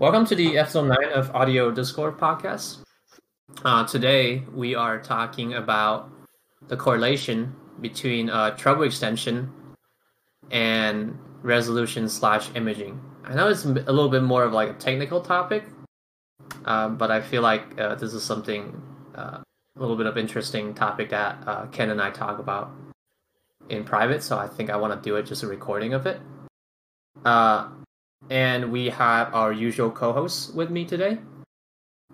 Welcome to the episode 9 of Audio Discord podcast. Uh, today we are talking about the correlation between uh, treble extension and resolution slash imaging. I know it's a little bit more of like a technical topic, uh, but I feel like uh, this is something uh, a little bit of interesting topic that uh, Ken and I talk about in private. So I think I want to do it just a recording of it. And we have our usual co-hosts with me today.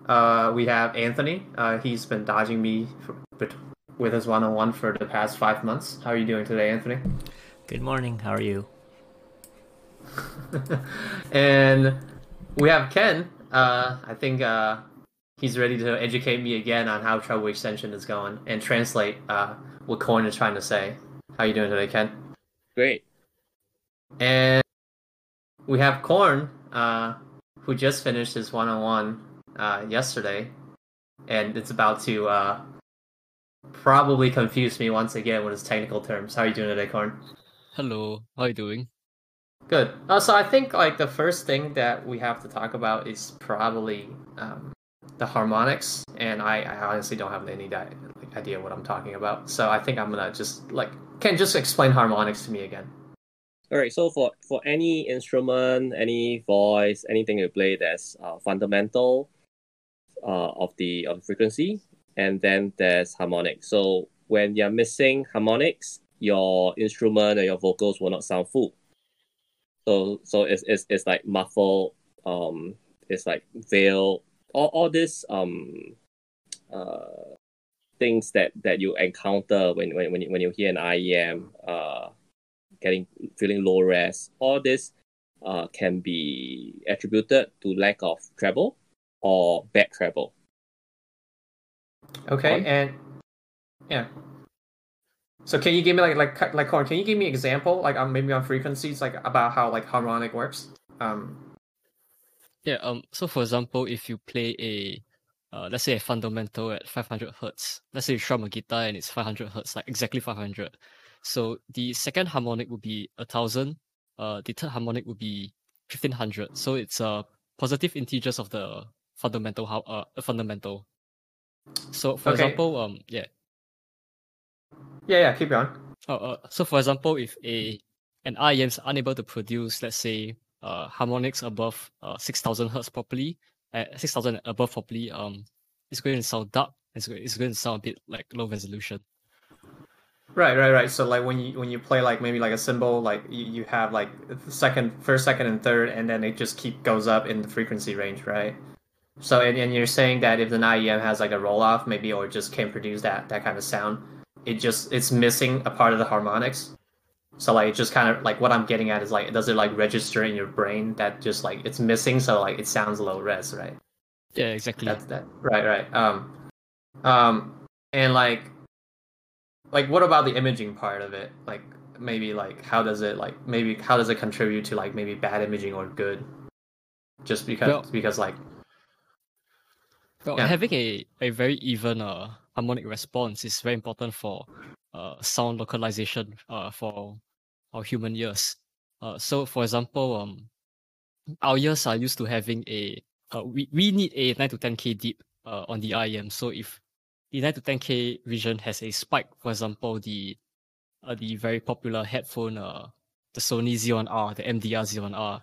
Uh, we have Anthony. Uh, he's been dodging me for, with his one-on-one for the past five months. How are you doing today, Anthony? Good morning. How are you? and we have Ken. Uh, I think uh, he's ready to educate me again on how treble extension is going and translate uh, what Corn is trying to say. How are you doing today, Ken? Great. And we have Corn, uh, who just finished his one-on-one uh, yesterday, and it's about to uh, probably confuse me once again with his technical terms. How are you doing today, Corn? Hello. How are you doing? Good. Uh, so I think like the first thing that we have to talk about is probably um, the harmonics, and I, I honestly don't have any di- idea what I'm talking about. So I think I'm gonna just like can just explain harmonics to me again. All right. So for for any instrument, any voice, anything you play, that's uh, fundamental uh, of the of the frequency, and then there's harmonics. So when you're missing harmonics, your instrument or your vocals will not sound full. So so it's it's, it's like muffled. Um, it's like veil. All all this um, uh, things that that you encounter when when when you, when you hear an IEM. Uh, getting feeling low res. All this uh, can be attributed to lack of treble or bad treble. Okay, and yeah. So can you give me like like like Corn? Can you give me an example like on maybe on frequencies like about how like harmonic works? Um. Yeah. Um. So for example, if you play a uh, let's say a fundamental at 500 hertz. Let's say you strum a guitar and it's 500 hertz, like exactly 500. So the second harmonic would be a thousand. Uh, the third harmonic would be fifteen hundred. So it's uh positive integers of the fundamental how uh fundamental. So for Okay. example, um yeah. Yeah, yeah. Keep going. Uh, uh, so for example, if a an IEM is unable to produce, let's say, uh, harmonics above uh, six thousand hertz properly, at six thousand above properly, um, it's going to sound dark. It's it's going to sound a bit like low resolution. Right, right, right. So like when you when you play like maybe like a cymbal, like you, you have like the second, first, second, and third, and then it just keep goes up in the frequency range, right? So and, and you're saying that if an IEM has like a roll off, maybe or just can't produce that that kind of sound, it just it's missing a part of the harmonics. So like it just kind of like what I'm getting at is like does it like register in your brain that just like it's missing, so like it sounds low res, right? Yeah, exactly. That's that. Right, right. Um, um, and like, like, what about the imaging part of it? Like, maybe like, how does it like maybe how does it contribute to like maybe bad imaging or good? Just because Well- because like Well, Yeah. having a, a very even uh, harmonic response is very important for uh, sound localization uh, for our human ears. Uh, so, for example, um, our ears are used to having a uh, we, we need a 9 to 10k deep uh, on the IEM. So, if the 9 to 10k region has a spike, for example, the uh, the very popular headphone, uh, the Sony Z1R, the MDR Z1R,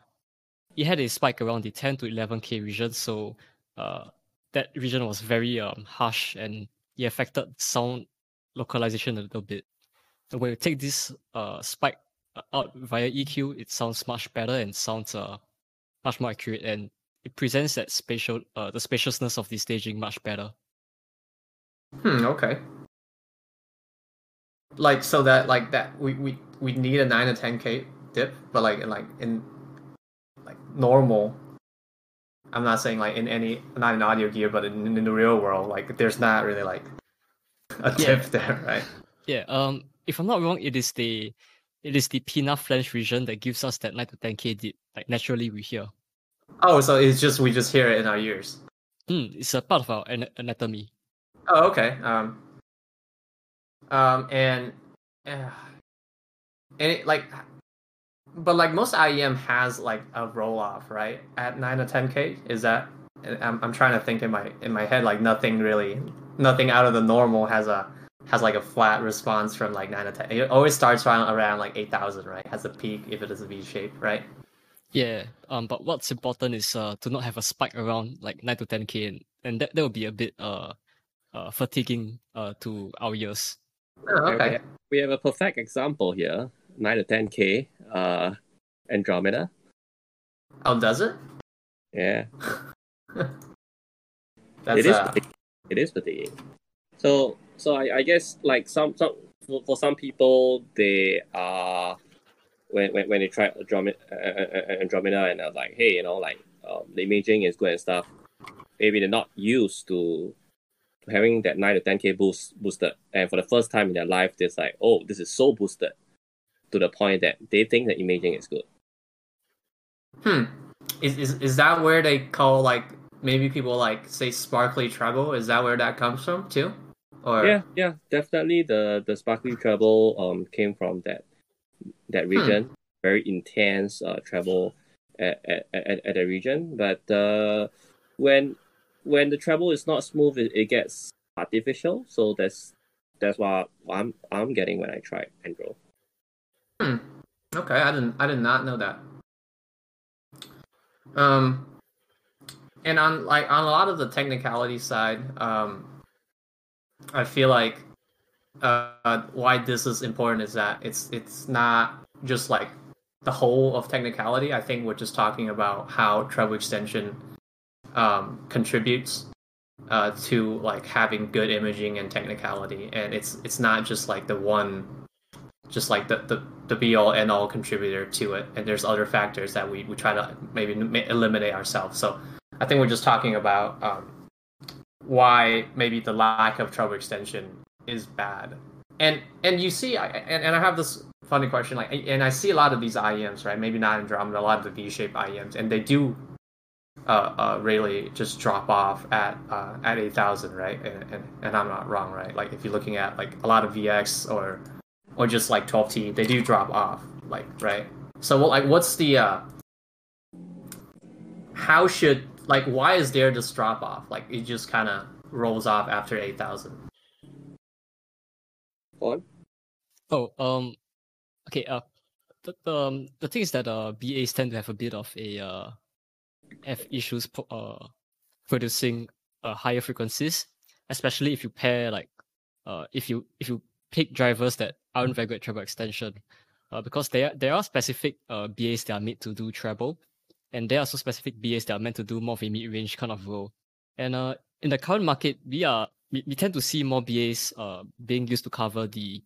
it had a spike around the 10 to 11k region. So, uh, that region was very um, harsh and it affected sound localization a little bit. And when you take this uh, spike uh, out via EQ, it sounds much better and sounds uh, much more accurate and it presents that spatial uh, the spaciousness of the staging much better. Hmm okay. Like so that like that we we we need a nine to ten k dip, but like in like in like normal. I'm not saying like in any not in audio gear, but in, in the real world, like there's not really like a Yeah. dip there, right? Yeah, um if I'm not wrong, it is the it is the pinna flange region that gives us that 9 to 10k dip. like naturally we hear. Oh, so it's just we just hear it in our ears. Hmm, it's a part of our ana- anatomy. Oh, okay. Um, um, and uh, and it, like, but like most IEM has like a roll off, right? At nine or ten k, is that? I'm I'm trying to think in my in my head like nothing really, nothing out of the normal has a has like a flat response from like nine to ten. It always starts around around like eight thousand, right? Has a peak if it is a V shape, right? Yeah. Um. But what's important is uh to not have a spike around like nine to ten k, and, and that that would be a bit uh, uh fatiguing uh to our ears. Oh, okay. We have a perfect example here. Nine to ten k. Uh, Andromeda. Oh, does it? Yeah. That's it is uh... it is fatiguing. So so I, I guess like some some for, for some people they are when when, when they try Andromeda, Andromeda and are like hey you know like um, the imaging is good and stuff maybe they're not used to having that 9 to 10k boost boosted and for the first time in their life they're like oh this is so boosted to the point that they think the imaging is good Hmm. Is, is is that where they call like maybe people like say sparkly treble? Is that where that comes from too? Or yeah yeah definitely the the sparkly treble um came from that that region very intense uh treble at at, at, at the region but uh when when the treble is not smooth it, it gets artificial so that's that's what i'm i'm getting when i try andro Hmm. Okay, I didn't I did not know that. Um and on like on a lot of the technicality side, um I feel like uh why this is important is that it's it's not just like the whole of technicality. I think we're just talking about how treble extension um contributes uh to like having good imaging and technicality and it's it's not just like the one just like the, the, the be all and all contributor to it. And there's other factors that we, we try to maybe ma- eliminate ourselves. So I think we're just talking about um, why maybe the lack of treble extension is bad. And and you see, I, and, and I have this funny question, like, and I see a lot of these IEMs, right? Maybe not Andromeda, a lot of the V-shaped IEMs, and they do uh, uh, really just drop off at uh, at 8,000, right? And, and and I'm not wrong, right? Like if you're looking at like a lot of VX or or just like 12T, they do drop off, like right. So what like what's the uh how should like why is there this drop off? Like it just kind of rolls off after 8,000. on Oh, um, okay. Uh, the the, um, the thing is that uh BAs tend to have a bit of a uh have issues uh producing uh higher frequencies, especially if you pair like uh if you if you pick drivers that aren't very good at treble extension, uh because there there are specific uh BAs that are made to do treble, and there are also specific BAs that are meant to do more of a mid range kind of role, and uh in the current market we are we, we tend to see more BAs uh being used to cover the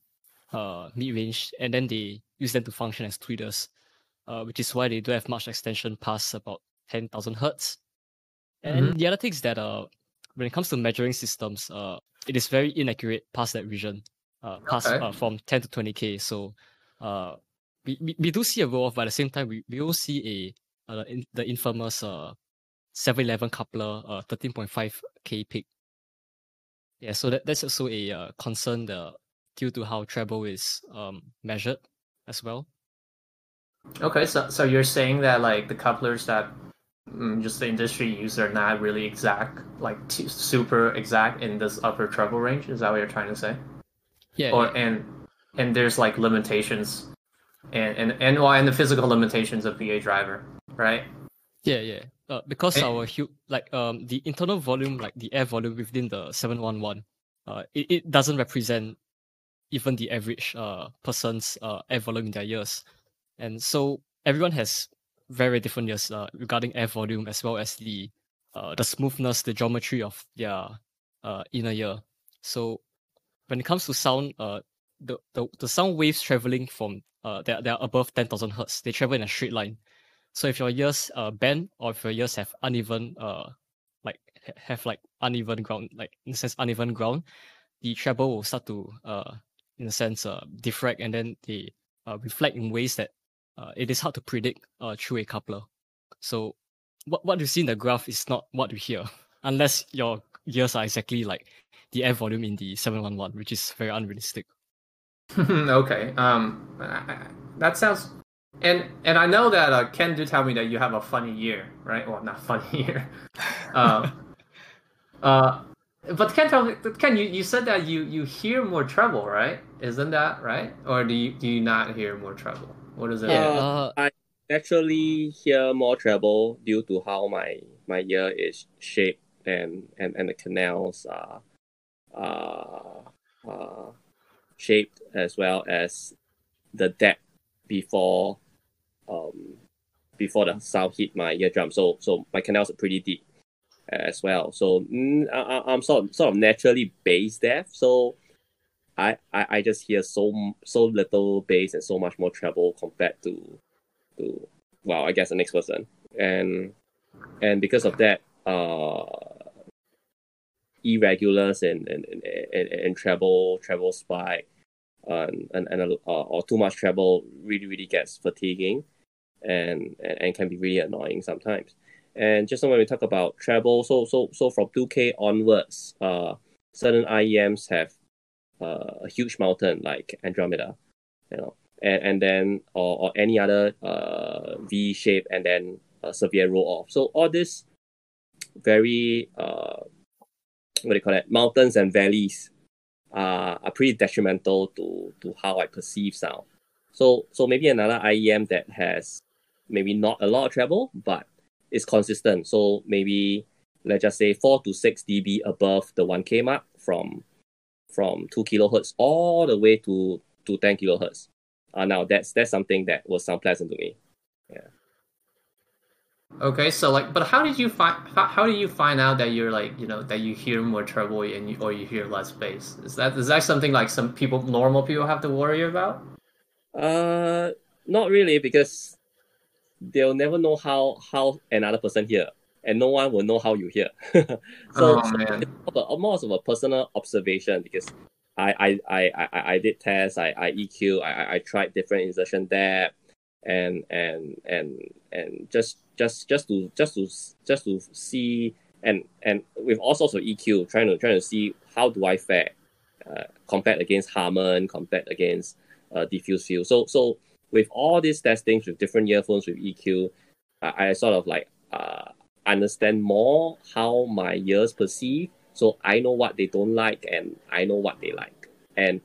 uh, mid range, and then they use them to function as tweeters, uh, which is why they don't have much extension past about 10,000 hertz. And the other thing is that uh, when it comes to measuring systems, uh, it is very inaccurate past that region, uh, past Okay. uh, from 10 to 20k. So uh, we, we, we do see a roll off, but at the same time, we, we will see a uh, in, the infamous uh, 711 coupler uh, 13.5k peak. Yeah, so that, that's also a uh, concern uh, due to how treble is um, measured as well. Okay, so so you're saying that like the couplers that just the industry use are not really exact, like t- super exact in this upper treble range. Is that what you're trying to say? Yeah, Or yeah. and and there's like limitations, and and and well, and the physical limitations of BA driver, right? Yeah, yeah. Uh, because our hu- like um the internal volume, like the air volume within the seven one one, uh, it, it doesn't represent even the average uh person's uh air volume in their ears, and so everyone has very different ears uh, regarding air volume as well as the uh the smoothness, the geometry of their uh inner ear. So when it comes to sound, uh the the, the sound waves traveling from uh they're, they're above ten thousand hertz, they travel in a straight line. So if your ears uh bend or if your ears have uneven uh like have like uneven ground, like in a sense uneven ground, the treble will start to uh in a sense uh diffract and then they uh, reflect in ways that uh, it is hard to predict uh through a coupler. So what what you see in the graph is not what you hear unless your ears are exactly like the air volume in the 711, which is very unrealistic. okay. Um, I- I- that sounds And and I know that uh, Ken do tell me that you have a funny year, right? Well, not funny year. uh, uh, but Ken, tell me, Ken, you, you said that you you hear more treble, right? Isn't that right? Or do you do you not hear more treble? What is it? Yeah. Uh, I naturally hear more treble due to how my my ear is shaped and and, and the canals are uh, uh, shaped as well as the depth before um before the sound hit my eardrum. So so my canals are pretty deep as well. So mm, I, I- I'm sort of, sort of naturally bass deaf. So I, I I just hear so so little bass and so much more treble compared to to well I guess the next person. And and because of that uh irregulars and and and, and, and treble treble spike and and, uh, or too much treble really really gets fatiguing and, and and can be really annoying sometimes. And just when we talk about treble so so so from 2k onwards uh certain IEMs have uh, a huge mountain like Andromeda you know and, and then or, or any other uh, V shape and then a severe roll off. So all this very uh, what do you call it? Mountains and valleys are, are pretty detrimental to to how I perceive sound. So so maybe another IEM that has maybe not a lot of treble but is consistent. So maybe let's just say four to six dB above the one K mark from from two kilohertz all the way to to ten kilohertz. Uh, now that's that's something that was sound pleasant to me. Yeah. Okay, so like, but how did you find how, how do you find out that you're like you know that you hear more treble and you, or you hear less bass? Is that is that something like some people normal people have to worry about? Uh, not really because they'll never know how how another person hear, and no one will know how you hear. so, Oh, so it's more of a- more of a personal observation because I I, I, I, I did tests, I, I EQ, I, I- I tried different insertion depth, and and and and just just just to just to just to see and and with all sorts of EQ, trying to trying to see how do I fare uh, compared against Harman, compared against uh, diffuse field. So so with all these testings with different earphones with EQ, I, I sort of like uh, understand more how my ears perceive. So I know what they don't like and I know what they like. And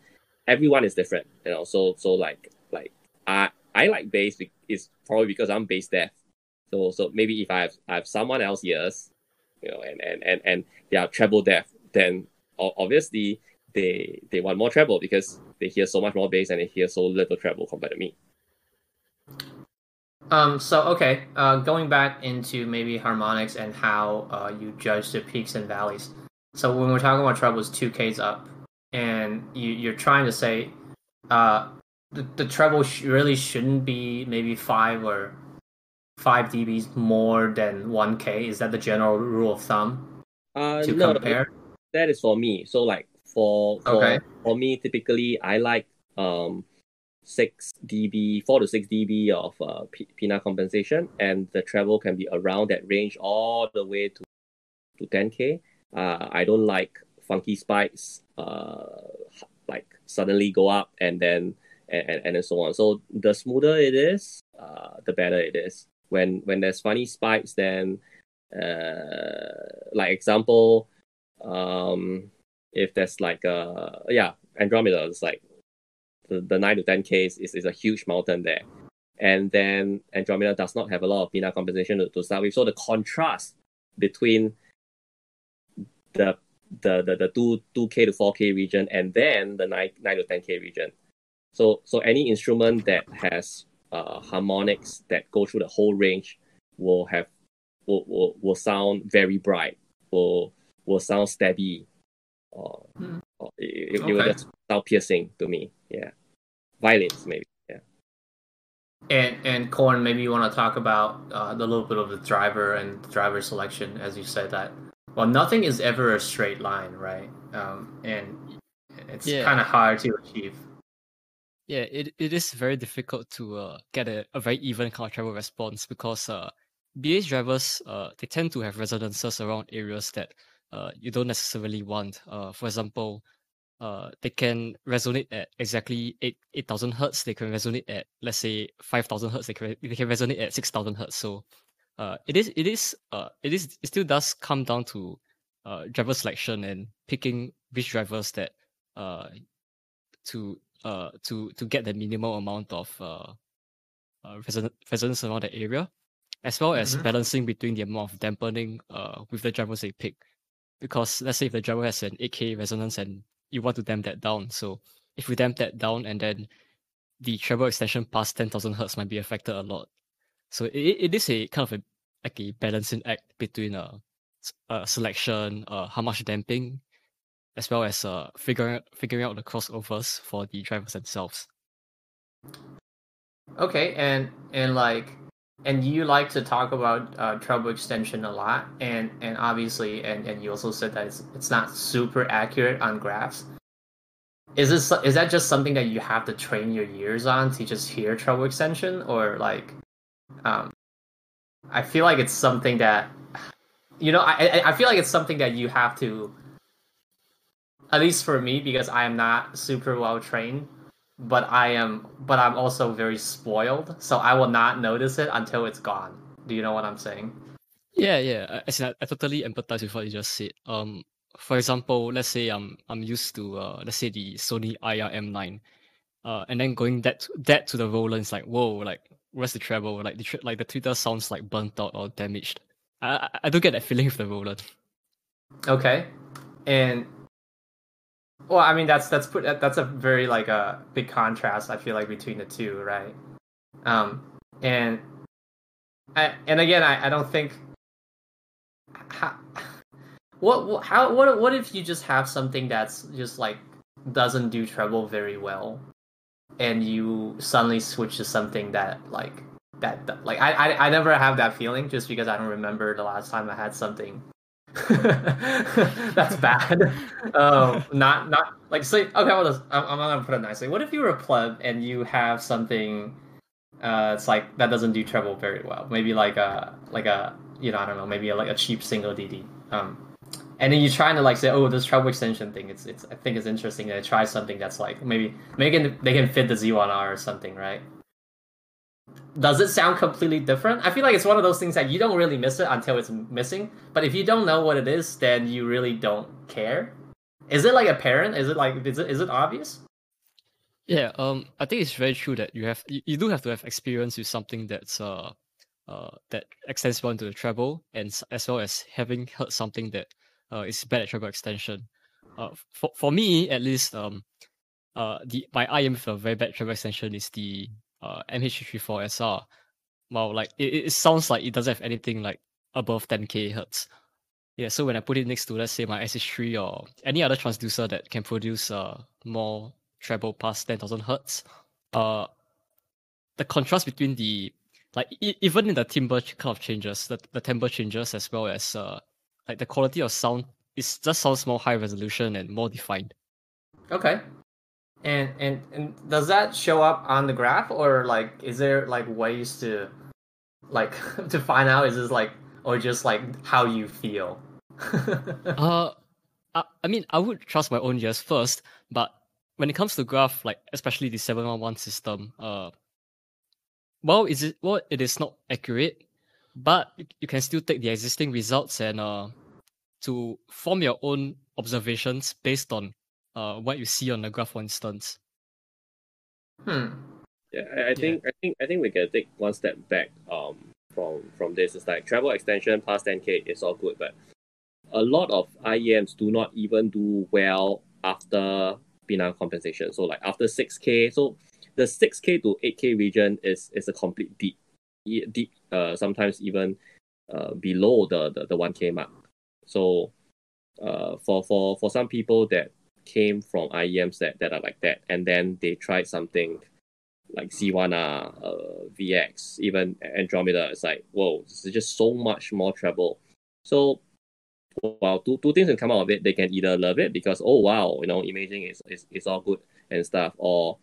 everyone is different, you know. So so like like I I like bass. It's probably because I'm bass deaf. So so maybe if I have I have someone else ears, you know, and and and and they are treble deaf, then obviously they they want more treble because they hear so much more bass and they hear so little treble compared to me. Um, so okay, uh, going back into maybe harmonics and how uh, you judge the peaks and valleys. So when we're talking about trebles, two Ks up, and you, you're trying to say uh, the, the treble sh- really shouldn't be maybe five or five dBs more than one K. Is that the general rule of thumb Uh, to no, compare? that is for me. So like for for, Okay. for me, typically I like um six dB, four to six dB of uh P- pinna compensation, and the treble can be around that range all the way to to 10k. Uh, I don't like funky spikes. Uh, like suddenly go up and then and, and, and so on. So the smoother it is, uh, the better it is. When when there's funny spikes, then uh, like example, um, if there's like a yeah Andromeda, it's like the, the nine to ten k is, is a huge mountain there, and then Andromeda does not have a lot of pinna compensation to, to start with. So the contrast between the the the, the two two k to four k region and then the nine nine to ten k region. So so any instrument that has uh, harmonics that go through the whole range will have will, will, will sound very bright, will will sound steady, or, Hmm. or it, it, it will just sound piercing to me. Yeah, violence maybe. Yeah. And and Corn, maybe you want to talk about uh, the little bit of the driver and the driver selection, as you said that. Well, nothing is ever a straight line, right? Um, and it's Yeah. kind of hard to achieve. Yeah, it, it is very difficult to uh, get a, a very even kind of treble response because uh, BA drivers uh, they tend to have resonances around areas that uh, you don't necessarily want. Uh, for example, uh, they can resonate at exactly eight eight thousand hertz. They can resonate at let's say five thousand hertz. They can they can resonate at six thousand hertz. So, uh, it is it is uh it is it still does come down to uh driver selection and picking which drivers that uh to uh to to get the minimal amount of uh, uh resonance, resonance around the area, as well as Mhm. balancing between the amount of dampening uh with the drivers they pick. Because let's say if the driver has an 8k resonance and you want to damp that down, so if we damp that down and then the treble extension past 10,000 hertz might be affected a lot. So it, it is a kind of a like a balancing act between uh, s- uh selection, uh how much damping, as well as uh figuring figuring out the crossovers for the drivers themselves. Okay, and and like, and you like to talk about uh, treble extension a lot, and and obviously, and and you also said that it's it's not super accurate on graphs. Is this is that just something that you have to train your ears on to just hear treble extension, or like, um, I feel like it's something that, you know, I- I feel like it's something that you have to. At least for me, because I am not super well trained, but I am but I'm also very spoiled, so I will not notice it until it's gone. Do you know what I'm saying? Yeah, yeah. I, I, I totally empathize with what you just said. Um, for example, let's say I'm I'm used to uh let's say the Sony IER-M9, uh, and then going that that to the Roland, it's like whoa, like where's the treble? Like the like the tweeter sounds like burnt out or damaged. I I, I do get that feeling with the Roland. Okay, and well, I mean that's that's put that's a very like a big contrast. I feel like between the two, right? Um, and I and again, I, I don't think how, what what- how what what if you just have something that's just like doesn't do treble very well, and you suddenly switch to something that like that that- like I, I I never have that feeling just because I don't remember the last time I had something that's bad. um, not not like say okay. Well, I'm, I'm gonna put it nicely. What if you were a pleb and you have something? Uh, it's like that doesn't do treble very well. Maybe like a like a you know I don't know maybe a, like a cheap single DD. Um, and then you're trying to like say oh this treble extension thing. It's it's I think it's interesting to try something that's like maybe maybe they can fit the Z1R or something, right? Does it sound completely different? I feel like it's one of those things that you don't really miss it until it's missing. But if you don't know what it is, then you really don't care. Is it like apparent? Is it like is it is it obvious? Yeah, um, I think it's very true that you have you, you do have to have experience with something that's uh uh that extends beyond to the treble, and as well as having heard something that uh is bad at treble extension. Uh, for for me at least, um, uh, the my IM a very bad treble extension is the uh MH334SR. Well, like it, it it sounds like it doesn't have anything like above 10k hertz. Yeah, so when I put it next to let's say my SH3 or any other transducer that can produce uh more treble past 10,000 hertz, uh, the contrast between the like e- even in the timbre kind of changes, the, the timbre changes as well as uh like the quality of sound is just sounds more high resolution and more defined. Okay. And and and does that show up on the graph or like is there like ways to like to find out is this like or just like how you feel? Uh, I, I mean, I would trust my own ears first, but when it comes to graph, like especially the seven one one system, uh, well, is it well, it is not accurate, but you can still take the existing results and uh, to form your own observations based on uh what you see on the graph, for instance. hmm. Yeah, I, I think I think I think we can take one step back um from from this. It's like treble extension past 10k is all good, but a lot of IEMs do not even do well after pinna compensation. So like after 6k, so the 6k to 8k region is is a complete deep, e- deep. Uh, sometimes even uh below the the, the 1k mark. So uh for for for some people that came from IEMs that, that are like that, and then they tried something like Z1R, uh, VX, even Andromeda. It's like, whoa, this is just so much more treble. So, well, two, two things can come out of it. They can either love it because, oh, wow, you know, imaging is, is, is all good and stuff, or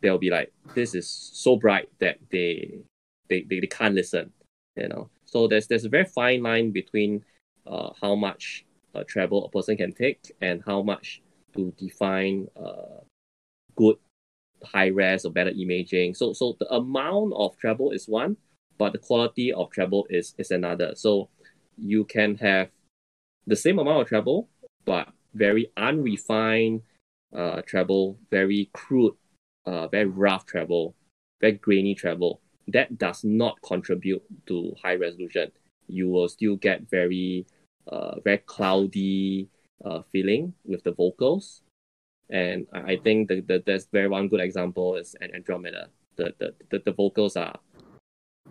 they'll be like, this is so bright that they, they, they, they can't listen, you know. So there's, there's a very fine line between uh, how much uh, treble a person can take and how much to define uh, good high res or better imaging. So so the amount of treble is one, but the quality of treble is is another. So you can have the same amount of treble, but very unrefined uh, treble, very crude, uh, very rough treble, very grainy treble. That does not contribute to high resolution. You will still get very uh, very cloudy uh, feeling with the vocals. And I, I think the, the there's very one good example is Andromeda. The, the, the, the vocals are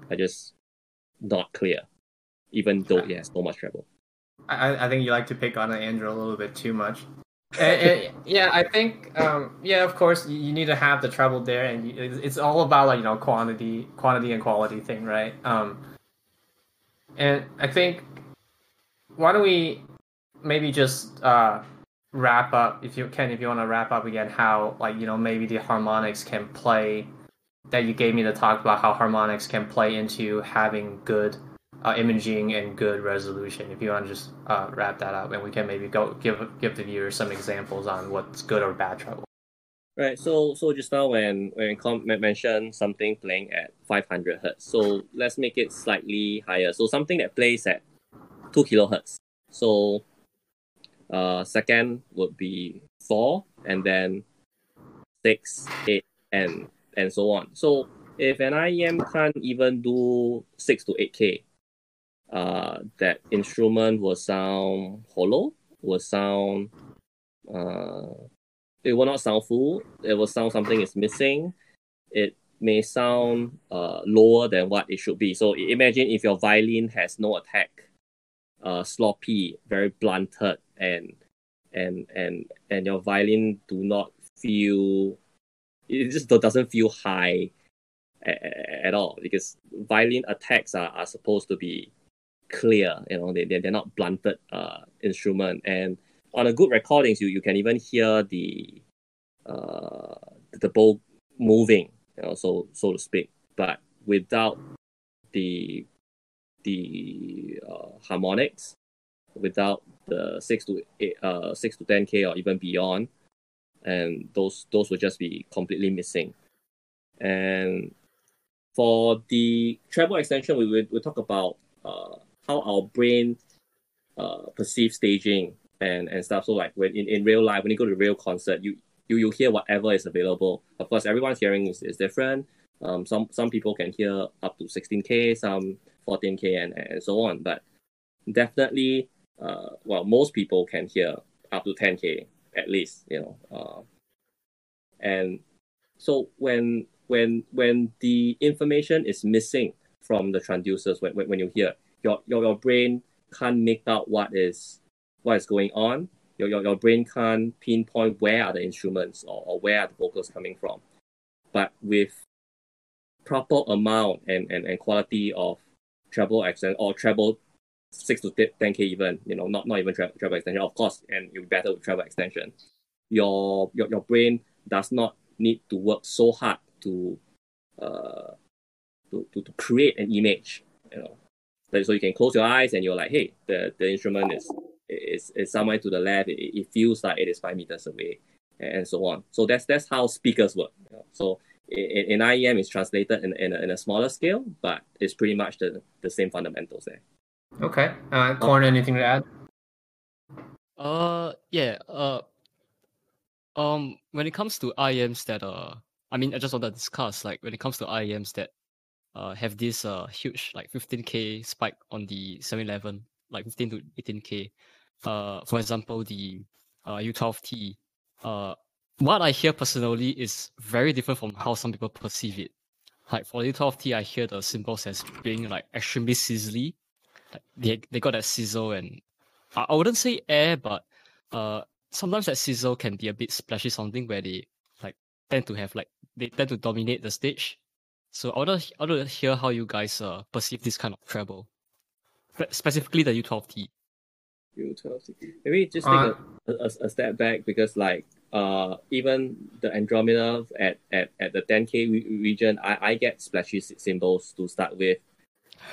are just not clear, even though it has so much treble. I, I think you like to pick on Andrew a little bit too much. and, and, yeah, I think um, yeah, of course you, you, need to have the treble there, and you, it's all about like you know quantity, quantity and quality thing, right? Um, and I think why don't we maybe just uh, wrap up if you can, if you want to wrap up again, how like you know maybe the harmonics can play that you gave me to talk about how harmonics can play into having good uh, imaging and good resolution. If you want to just uh, wrap that up, and we can maybe go give give the viewers some examples on what's good or bad treble. Right. So so just now when when Com mentioned something playing at 500 hertz, so let's make it slightly higher. So something that plays at two kilohertz. So uh, second would be four, and then six, eight, and and so on. So if an IEM can't even do six to eight K, uh, that instrument will sound hollow, will sound, uh, it will not sound full. It will sound something is missing. It may sound uh, lower than what it should be. So imagine if your violin has no attack, uh, sloppy, very blunted, and and and and your violin do not feel, it just doesn't feel high at, all because violin attacks are, are supposed to be clear. You know, they they they're not blunted uh instrument. And on a good recordings, you you can even hear the uh the bow moving. You know, so so to speak. But without the the uh, harmonics, without the six to eight, uh six to ten k or even beyond, and those those will just be completely missing. And for the treble extension, we will we talk about uh how our brain uh, perceives staging and, and stuff. So like when in, in real life, when you go to a real concert, you, you you hear whatever is available. Of course, everyone's hearing is, is different. Um, some some people can hear up to 16k, some 14k, and, and so on. But definitely, uh, well, most people can hear up to 10k at least, you know. Uh, and so when when when the information is missing from the transducers, when, when, you hear, your, your, your brain can't make out what is what is going on. Your, your, your brain can't pinpoint where are the instruments or, or where are the vocals coming from. But with proper amount and, and, and quality of treble accent or treble six to ten k even, you know, not, not even tre- treble extension, of course, and you'll be better with treble extension. Your, your your brain does not need to work so hard to uh to, to, to create an image, you know, so you can close your eyes and you're like, hey, the, the instrument is, is, is somewhere to the left. It, it feels like it is five meters away and so on. So that's that's how speakers work. So in, in IEM, it's translated in, in, a, in a smaller scale, but it's pretty much the, the same fundamentals there. Okay. Uh, Corn, anything to add? Uh, yeah. Uh, um, when it comes to IEMs that uh, I mean, I just want to discuss like when it comes to IEMs that uh, have this uh, huge like 15k spike on the 711, like 15 to 18k. Uh, for example, the uh, U12T. Uh, what I hear personally is very different from how some people perceive it. Like for the U12T, I hear the cymbals as being like extremely sizzly. Like they they got that sizzle and I, I wouldn't say air, but uh sometimes that sizzle can be a bit splashy something where they like tend to have like they tend to dominate the stage so I want to I want to hear how you guys uh, perceive this kind of treble, specifically the U12T. U12T. Maybe just take uh, a, a, a, step back because like uh even the Andromeda at, at, at the 10k re- region, I, I get splashy cymbals to start with,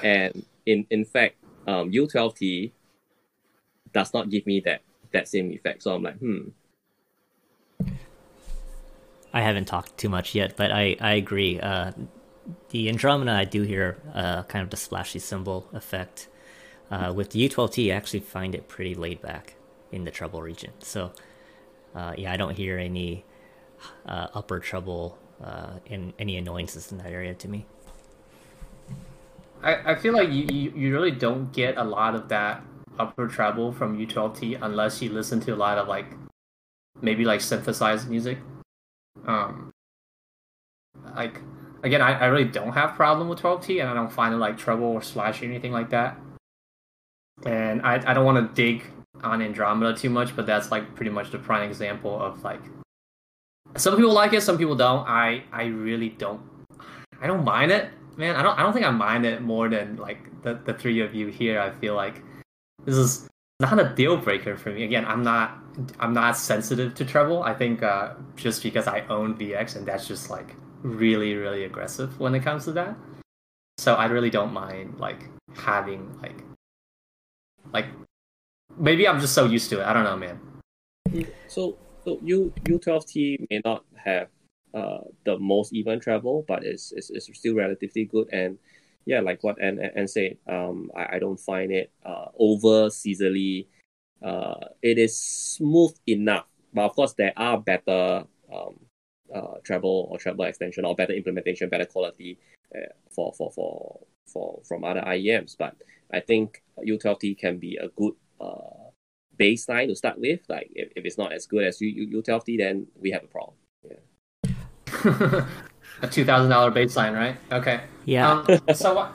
and in in fact um U12T does not give me that that same effect. So I'm like hmm, I haven't talked too much yet, but I I agree. Uh, the Andromeda, I do hear uh, kind of the splashy cymbal effect. Uh, with the U12T, I actually find it pretty laid back in the treble region. So, uh, yeah, I don't hear any uh, upper treble uh, and any annoyances in that area to me. I, I feel like you, you, you really don't get a lot of that upper treble from U12T unless you listen to a lot of like maybe like synthesized music. Um, like again, I, I really don't have problem with 12T, and I don't find it like treble or slash or anything like that. And I, I don't want to dig on Andromeda too much, but that's like pretty much the prime example of like some people like it, some people don't. I I really don't. I don't mind it, man. I don't I don't think I mind it more than like the the three of you here. I feel like this is not a deal breaker for me. Again, I'm not I'm not sensitive to treble. I think uh, just because I own VX and that's just like really really aggressive when it comes to that. So I really don't mind like having like like maybe I'm just so used to it. I don't know, man. So so U U12T may not have uh the most even treble, but it's it's, it's still relatively good and yeah, like what and and said, um, I, I don't find it uh over easily. Uh, it is smooth enough, but of course there are better um uh treble or treble extension or better implementation, better quality uh, for for for for from other IEMs. But I think U12T can be a good uh baseline to start with. Like if, if it's not as good as U U12T, then we have a problem. A two thousand dollar baseline, right? Okay. Yeah. Um, so what?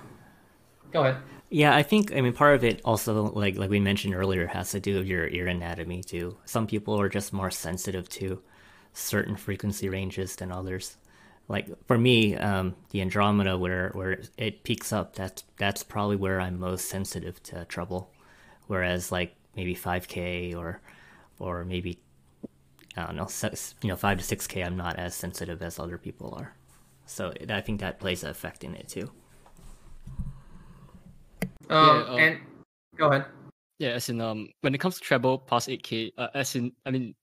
Go ahead. Yeah, I think I mean part of it also like like we mentioned earlier has to do with your ear anatomy too. Some people are just more sensitive to certain frequency ranges than others. Like for me, um, the Andromeda where where it peaks up, that's that's probably where I'm most sensitive to treble. Whereas like maybe 5K or or maybe I don't know, you know, five to six K, I'm not as sensitive as other people are. So I think that plays an effect in it too. Um, Yeah, um, and go ahead. Yeah, as in um when it comes to treble past 8k, uh, as in I mean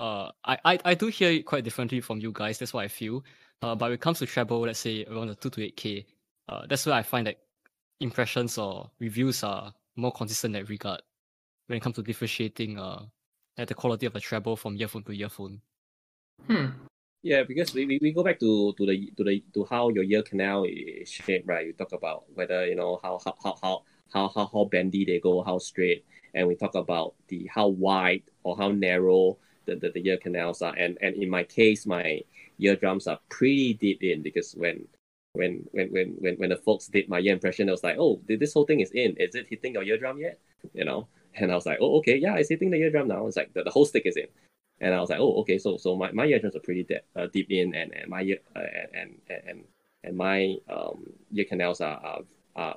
uh I, I I do hear it quite differently from you guys, that's what I feel. Uh but when it comes to treble, let's say around the two to eight K, uh that's where I find that impressions or reviews are more consistent in that regard when it comes to differentiating uh at the quality of the treble from earphone to earphone. Hmm. Yeah, because we, we, we go back to, to the to the to how your ear canal is shaped, right? You talk about whether you know how how how how how how, how bendy they go, how straight, and we talk about the how wide or how narrow the, the, the ear canals are. And and in my case, my eardrums are pretty deep in because when when when when when, when the folks did my ear impression, it was like, oh, this whole thing is in. Is it hitting your eardrum yet? You know. And I was like, oh, okay, yeah, it's hitting the eardrum now. It's like the, the whole stick is in. And I was like, oh, okay, so so my, my eardrums are pretty deep, uh, deep in, and and my ear, uh, and, and and and my um ear canals are, are are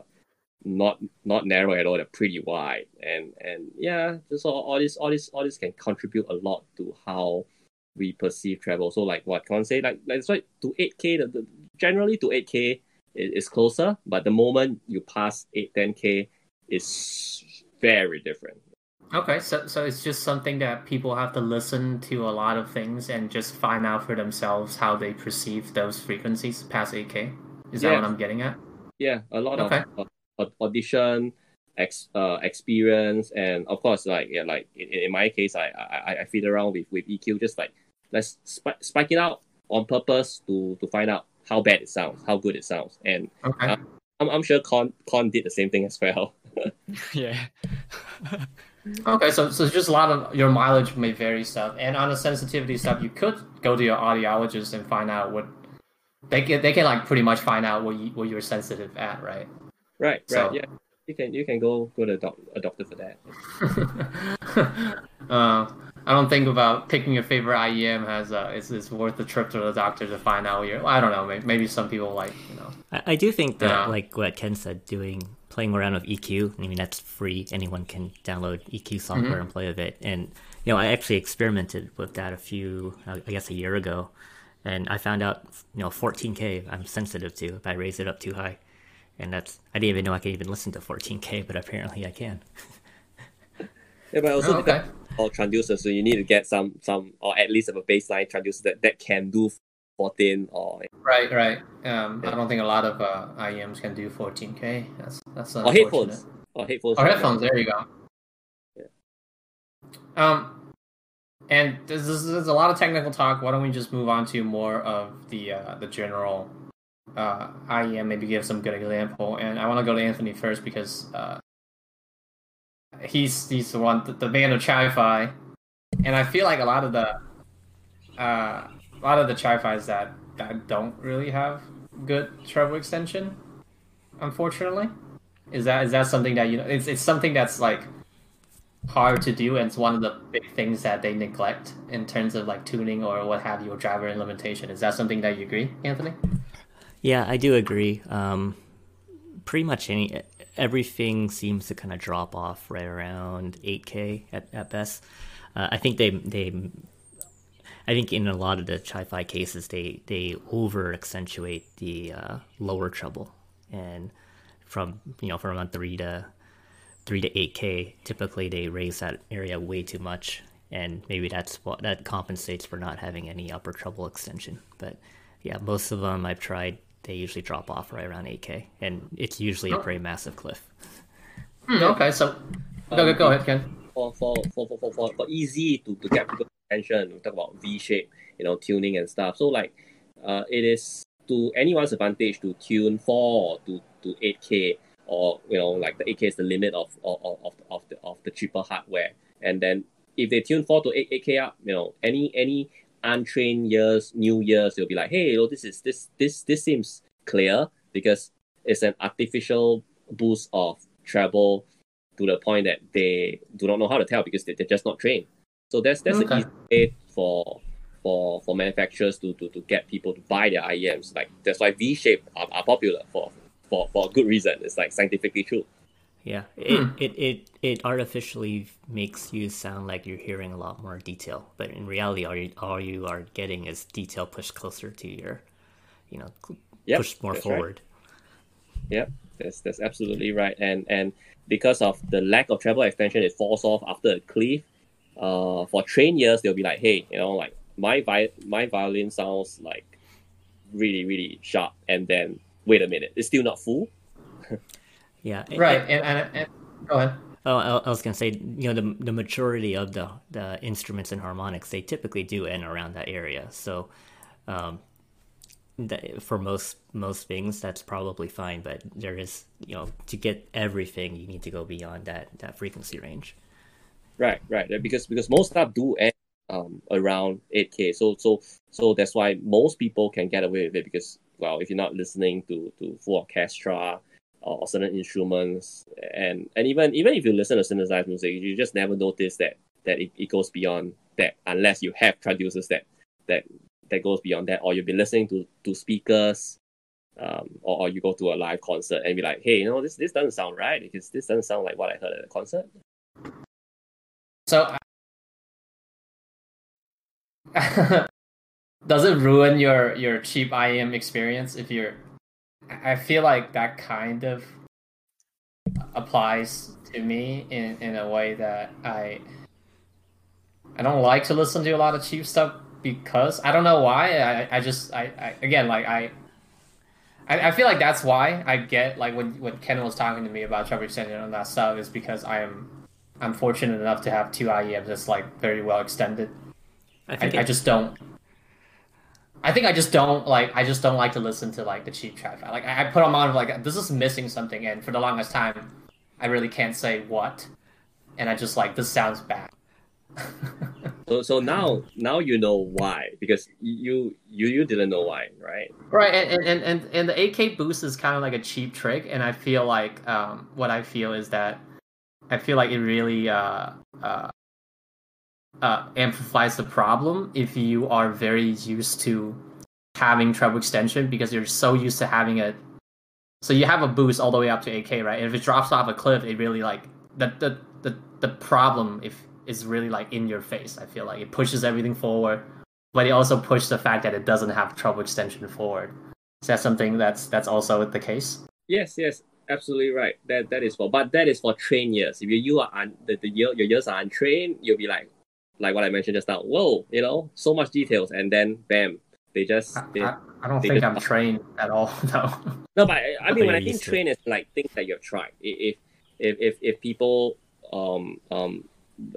not not narrow at all. They're pretty wide, and and yeah, just all, all this all this all this can contribute a lot to how we perceive treble. So like what can I say? Like like to eight k, the, the generally to eight k is, is closer, but the moment you pass eight ten k, is very different. Okay, so so it's just something that people have to listen to a lot of things and just find out for themselves how they perceive those frequencies past 8K. Is that what I'm getting at? Yeah, a lot Okay. of uh, audition, ex uh experience, and of course, like yeah, like in, in my case, I I I feed around with with EQ, just like let's spike spike it out on purpose to to find out how bad it sounds, how good it sounds, and Okay. Uh, I'm I'm sure Con Con did the same thing as well. yeah. Okay, so so just a lot of your mileage may vary stuff, and on the sensitivity stuff, you could go to your audiologist and find out what they can. They can like pretty much find out what you, what you're sensitive at, right? right, So- right, yeah. You can you can go go to a, doc, a doctor for that. uh, I don't think about picking your favorite IEM has uh, it's, it's worth the trip to the doctor to find out. Your, I don't know. Maybe, maybe some people like you know. I, I do think that, Yeah. like what Ken said, doing playing around with EQ. I mean, that's free. Anyone can download EQ software mm-hmm. and play with it. And you know, I actually experimented with that a few, uh, I guess, a year ago, and I found out, you know, 14k I'm sensitive to if I raise it up too high, and that's I didn't even know I could even listen to 14k, but apparently I can. Yeah, but also Oh, okay. depends, or transducer, so you need to get some some or at least have a baseline transducer that, that can do 14 or right right. Um, yeah. I don't think a lot of uh, IEMs can do 14k. That's that's or headphones or headphones. Or headphones. There you go. Yeah. Um, and there's, there's a lot of technical talk. Why don't we just move on to more of the uh, the general uh, IEM? Maybe give some good example. And I want to go to Anthony first because uh, he's he's the one the, the band of Chi-Fi, and I feel like a lot of the uh, a lot of the Chi-Fis that that don't really have good treble extension, unfortunately. Is that is that something that you know? It's it's something that's like hard to do, and it's one of the big things that they neglect in terms of like tuning or what have you, or driver implementation. Is that something that you agree, Anthony? Yeah, I do agree. Um, pretty much any everything seems to kind of drop off right around 8K at, at best. Uh, I think they they I think in a lot of the chi-fi cases they they over accentuate the uh, lower treble and from you know from around three to three to eight K typically they raise that area way too much and maybe that's what that compensates for not having any upper treble extension. But yeah, most of them I've tried they usually drop off right around 8K, and it's usually oh. a pretty massive cliff. Hmm, okay, so um, go, ahead, Ken. For for for for for, for easy to, to get people's attention, we talk about V shape, you know, tuning and stuff. So like, uh, it is to anyone's advantage to tune four to to 8K or you know like the 8K is the limit of of, of, of the of the cheaper hardware, and then if they tune four to 8 8K up, you know any any untrained years, new years, they'll be like, hey, you know, this is this this this seems clear because it's an artificial boost of treble to the point that they do not know how to tell because they, they're just not trained. So that's that's okay. easy way for for for manufacturers to, to, to get people to buy their IEMs. Like that's why V shape are, are popular for, for for a good reason. It's like scientifically true. Yeah, it, hmm. it, it, it artificially makes you sound like you're hearing a lot more detail, but in reality, all you, all you are getting is detail pushed closer to your, you know, yep, pushed more forward. Right. Yep, that's that's absolutely right. And and because of the lack of treble extension, it falls off after a cliff. Uh, for train years, they'll be like, hey, you know, like my vi- my violin sounds like really really sharp, and then wait a minute, it's still not full. Yeah. Right. and, and, and go ahead. Oh, I was gonna say, you know, the the maturity of the the instruments and harmonics, they typically do end around that area. So, um, that, for most most things, that's probably fine. But there is, you know, to get everything, you need to go beyond that that frequency range. Right, right. Because because most stuff do end um around eight k. So so so that's why most people can get away with it because well, if you're not listening to to full orchestra or certain instruments and and even even if you listen to synthesized music you just never notice that that it, it goes beyond that unless you have producers that that that goes beyond that or you've been listening to to speakers um, or, or you go to a live concert and be like hey you know this this doesn't sound right because this doesn't sound like what i heard at a concert so does it ruin your your cheap IEM experience if you're I feel like that kind of applies to me in, in a way that I I don't like to listen to a lot of cheap stuff because I don't know why. I, I just I, I again like I, I I feel like that's why I get like when when Ken was talking to me about treble extension and that stuff is because I am I'm fortunate enough to have two IEMs that's like very well extended. I, I, it... I just don't I think I just don't like. I just don't like to listen to like the cheap trash. Like I, I put them on like this is missing something, and for the longest time, I really can't say what, and I just like this sounds bad. so so now now you know why because you you you didn't know why right right and and and, and the 8k boost is kind of like a cheap trick and i feel like um what i feel is that i feel like it really uh uh uh, amplifies the problem if you are very used to having treble extension because you're so used to having it. So you have a boost all the way up to 8K, right? And if it drops off a cliff, it really like the the the, the problem if is really like in your face. I feel like it pushes everything forward, but it also pushes the fact that it doesn't have treble extension forward. Is that something that's that's also the case? Yes, yes. Absolutely right. That that is for, but that is for trained years. If you you are un, the, the ear, your ears are untrained, you'll be like, like what I mentioned just now. Whoa, you know, so much details, and then bam, they just. They, I, I don't think I'm trained at all. No. no, but I, I mean, when I think used to it. train is like things that you've tried. If if if if people um um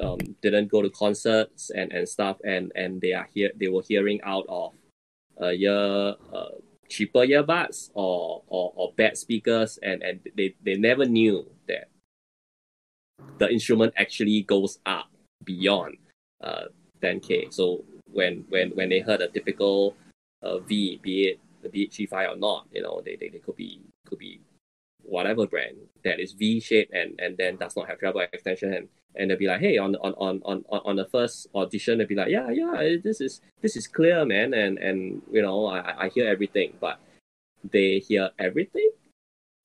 um didn't go to concerts and and stuff, and and they are here, they were hearing out of uh ear uh cheaper earbuds or or or bad speakers, and and they they never knew that the instrument actually goes up beyond uh 10k. So when when when they heard a typical uh, V, be it the BH35 or not, you know, they, they, they could be could be whatever brand that is V shaped and, and then does not have treble extension and, and they'll be like, hey, on on, on, on on the first audition, they'll be like, yeah, yeah, this is this is clear, man, and and you know, I I hear everything, but they hear everything,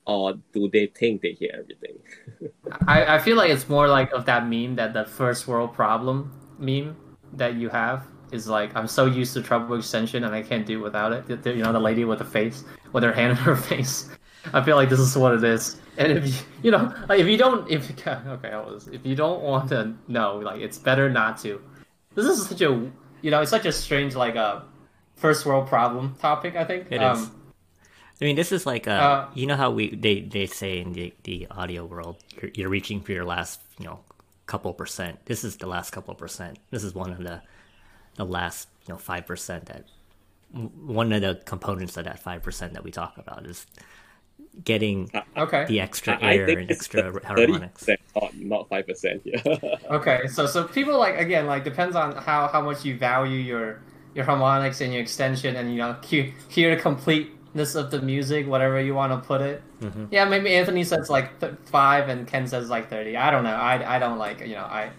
or do they think they hear everything? I, I feel like it's more like of that meme that the first world problem meme that you have is like I'm so used to treble extension and I can't do without it. You know the lady with the face with her hand in her face. I feel like this is what it is. And if you you know like if you don't if okay I was if you don't want to know like it's better not to. This is such a you know it's such a strange like a first world problem topic I think. It um, is. I mean, this is like uh, Uh, you know how we they, they say in the, the audio world, you're, you're reaching for your last you know couple percent. This is the last couple percent. This is one of the the last you know five percent that one of the components of that five percent that we talk about is getting Okay. the extra I- I air think and extra harmonics. percent, not five percent. Yeah. Okay, so so people like again like depends on how how much you value your your harmonics and your extension and you know hear, hear the completeness of the music, whatever you want to put it. Mm-hmm. Yeah, maybe Anthony says like th- five and Ken says like thirty. I don't know. I I don't like you know I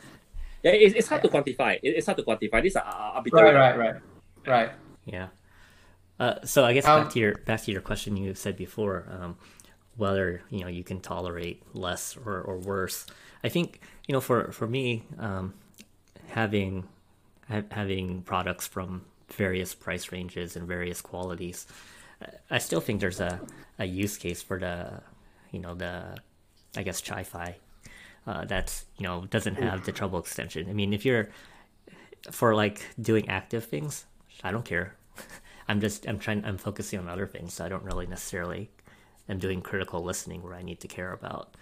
Yeah, it's, it's hard to quantify. It's hard to quantify. These are arbitrary. right right right right. Yeah. Uh, so I guess Um, back to your back to your question you said before, um, whether you know you can tolerate less or, or worse. I think you know for for me, um, having ha- having products from various price ranges and various qualities, I- I still think there's a, a use case for the you know the I guess chi-fi uh, that's you know doesn't have the treble extension. I mean, if you're for like doing active things, I don't care. I'm just I'm trying I'm focusing on other things. So I don't really necessarily am doing critical listening where I need to care about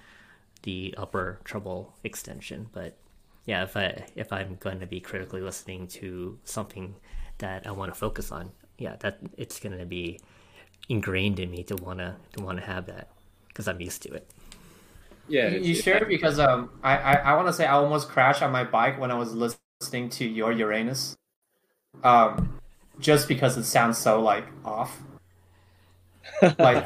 the upper treble extension. But yeah, if I if I'm going to be critically listening to something that I want to focus on, yeah, that it's going to be ingrained in me to wanna to want to have that because I'm used to it. Yeah. You, it's- you it's sure? Because um I I, I want to say I almost crashed on my bike when I was listening to your Uranus, um, just because it sounds so like off. Like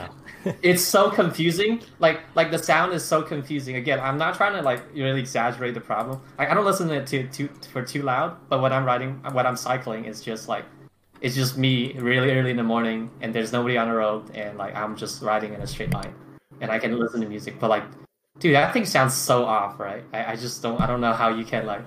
it's so confusing. Like like the sound is so confusing. Again, I'm not trying to like really exaggerate the problem. Like I don't listen to it too too for too loud. But when I'm riding, when I'm cycling, it's just like it's just me really early in the morning, and there's nobody on the road, and like I'm just riding in a straight line, and I can listen to music. But like, dude, that thing sounds so off, right? I, I just don't I don't know how you can like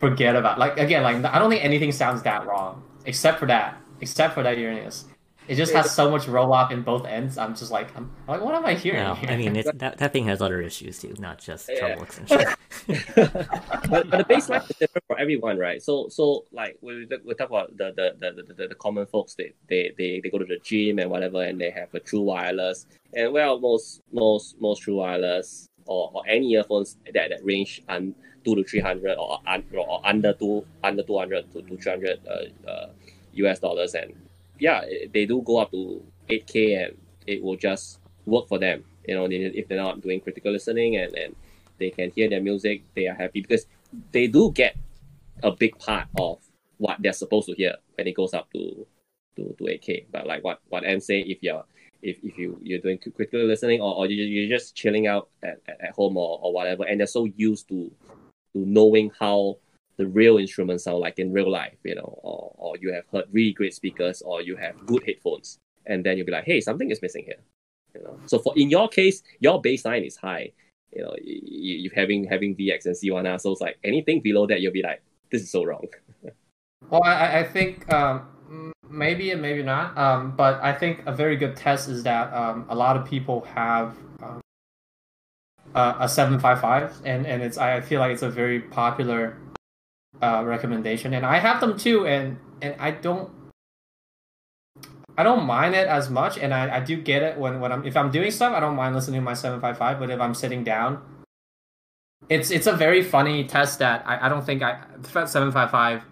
forget about like again like I don't think anything sounds that wrong except for that except for that Uranus. It just has so much roll off in both ends. I'm just like, I'm, I'm like, what am I hearing? No, here? I mean it's, that that thing has other issues too, not just Yeah. treble extension. but, but the baseline is different for everyone, right? So so like we we we talk about the the, the, the, the, the common folks they, they they they go to the gym and whatever and they have a true wireless and well most most most true wireless or, or any earphones that, that range un, two to three hundred or, or under two under two hundred to, to three hundred uh, uh, US dollars and yeah they do go up to eight K and it will just work for them. You know, they, if they're not doing critical listening and, and they can hear their music, they are happy because they do get a big part of what they're supposed to hear when it goes up to to, to 8K. But like what what Anne say, if you're if, if you you're doing critical listening or, or you you're just chilling out at, at, at home or, or whatever, and they're so used to to knowing how the real instruments sound like in real life, you know, or, or you have heard really great speakers or you have good headphones, and then you'll be like, hey, something is missing here. You know, so for in your case, your baseline is high. You know, you, you having having VX and Z1R, so it's like anything below that, you'll be like, this is so wrong. Well, I, I think um, maybe and maybe not. Um, but I think a very good test is that um, a lot of people have um, uh, a seven five five, and and it's I feel like it's a very popular uh, recommendation, and I have them too, and and I don't. I don't mind it as much, and I, I do get it when, when I'm if I'm doing stuff. I don't mind listening to my seven five five, but if I'm sitting down, it's it's a very funny test that I, I don't think I seven five five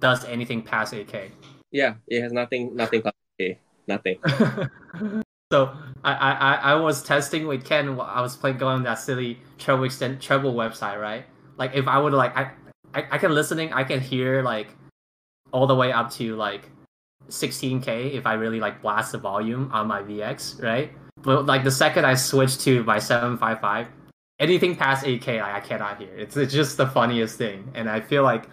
does anything past 8K. Yeah, it has nothing nothing past 8K. Nothing. so I, I I was testing with Ken. I was playing going on that silly treble extent treble website, right? Like if I would like I, I I can listening, I can hear like all the way up to like 16k if I really like blast the volume on my VX, right? But like the second I switch to my 755, anything past 8k I, I cannot hear. It's it's just the funniest thing, and I feel like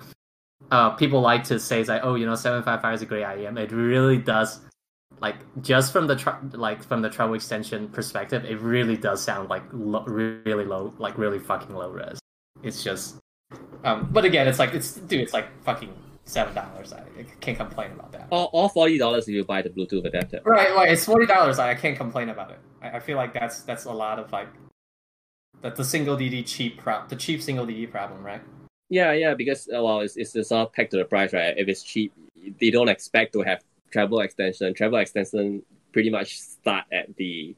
uh, people like to say like, oh, you know, 755 is a great IEM. It really does. Like just from the tr- like from the treble extension perspective, it really does sound like lo- really low, like really fucking low res. It's just, um, but again, it's like it's dude, it's like fucking seven dollars. I, I can't complain about that. Or, or forty dollars if you buy the Bluetooth adapter. Right, right. It's forty dollars. I, I can't complain about it. I, I feel like that's that's a lot of like that the single DD cheap the cheap single DD problem, right? Yeah, yeah, because well, it's it's all pegged to the price, right? If it's cheap, they don't expect to have treble extension. Treble extension pretty much start at the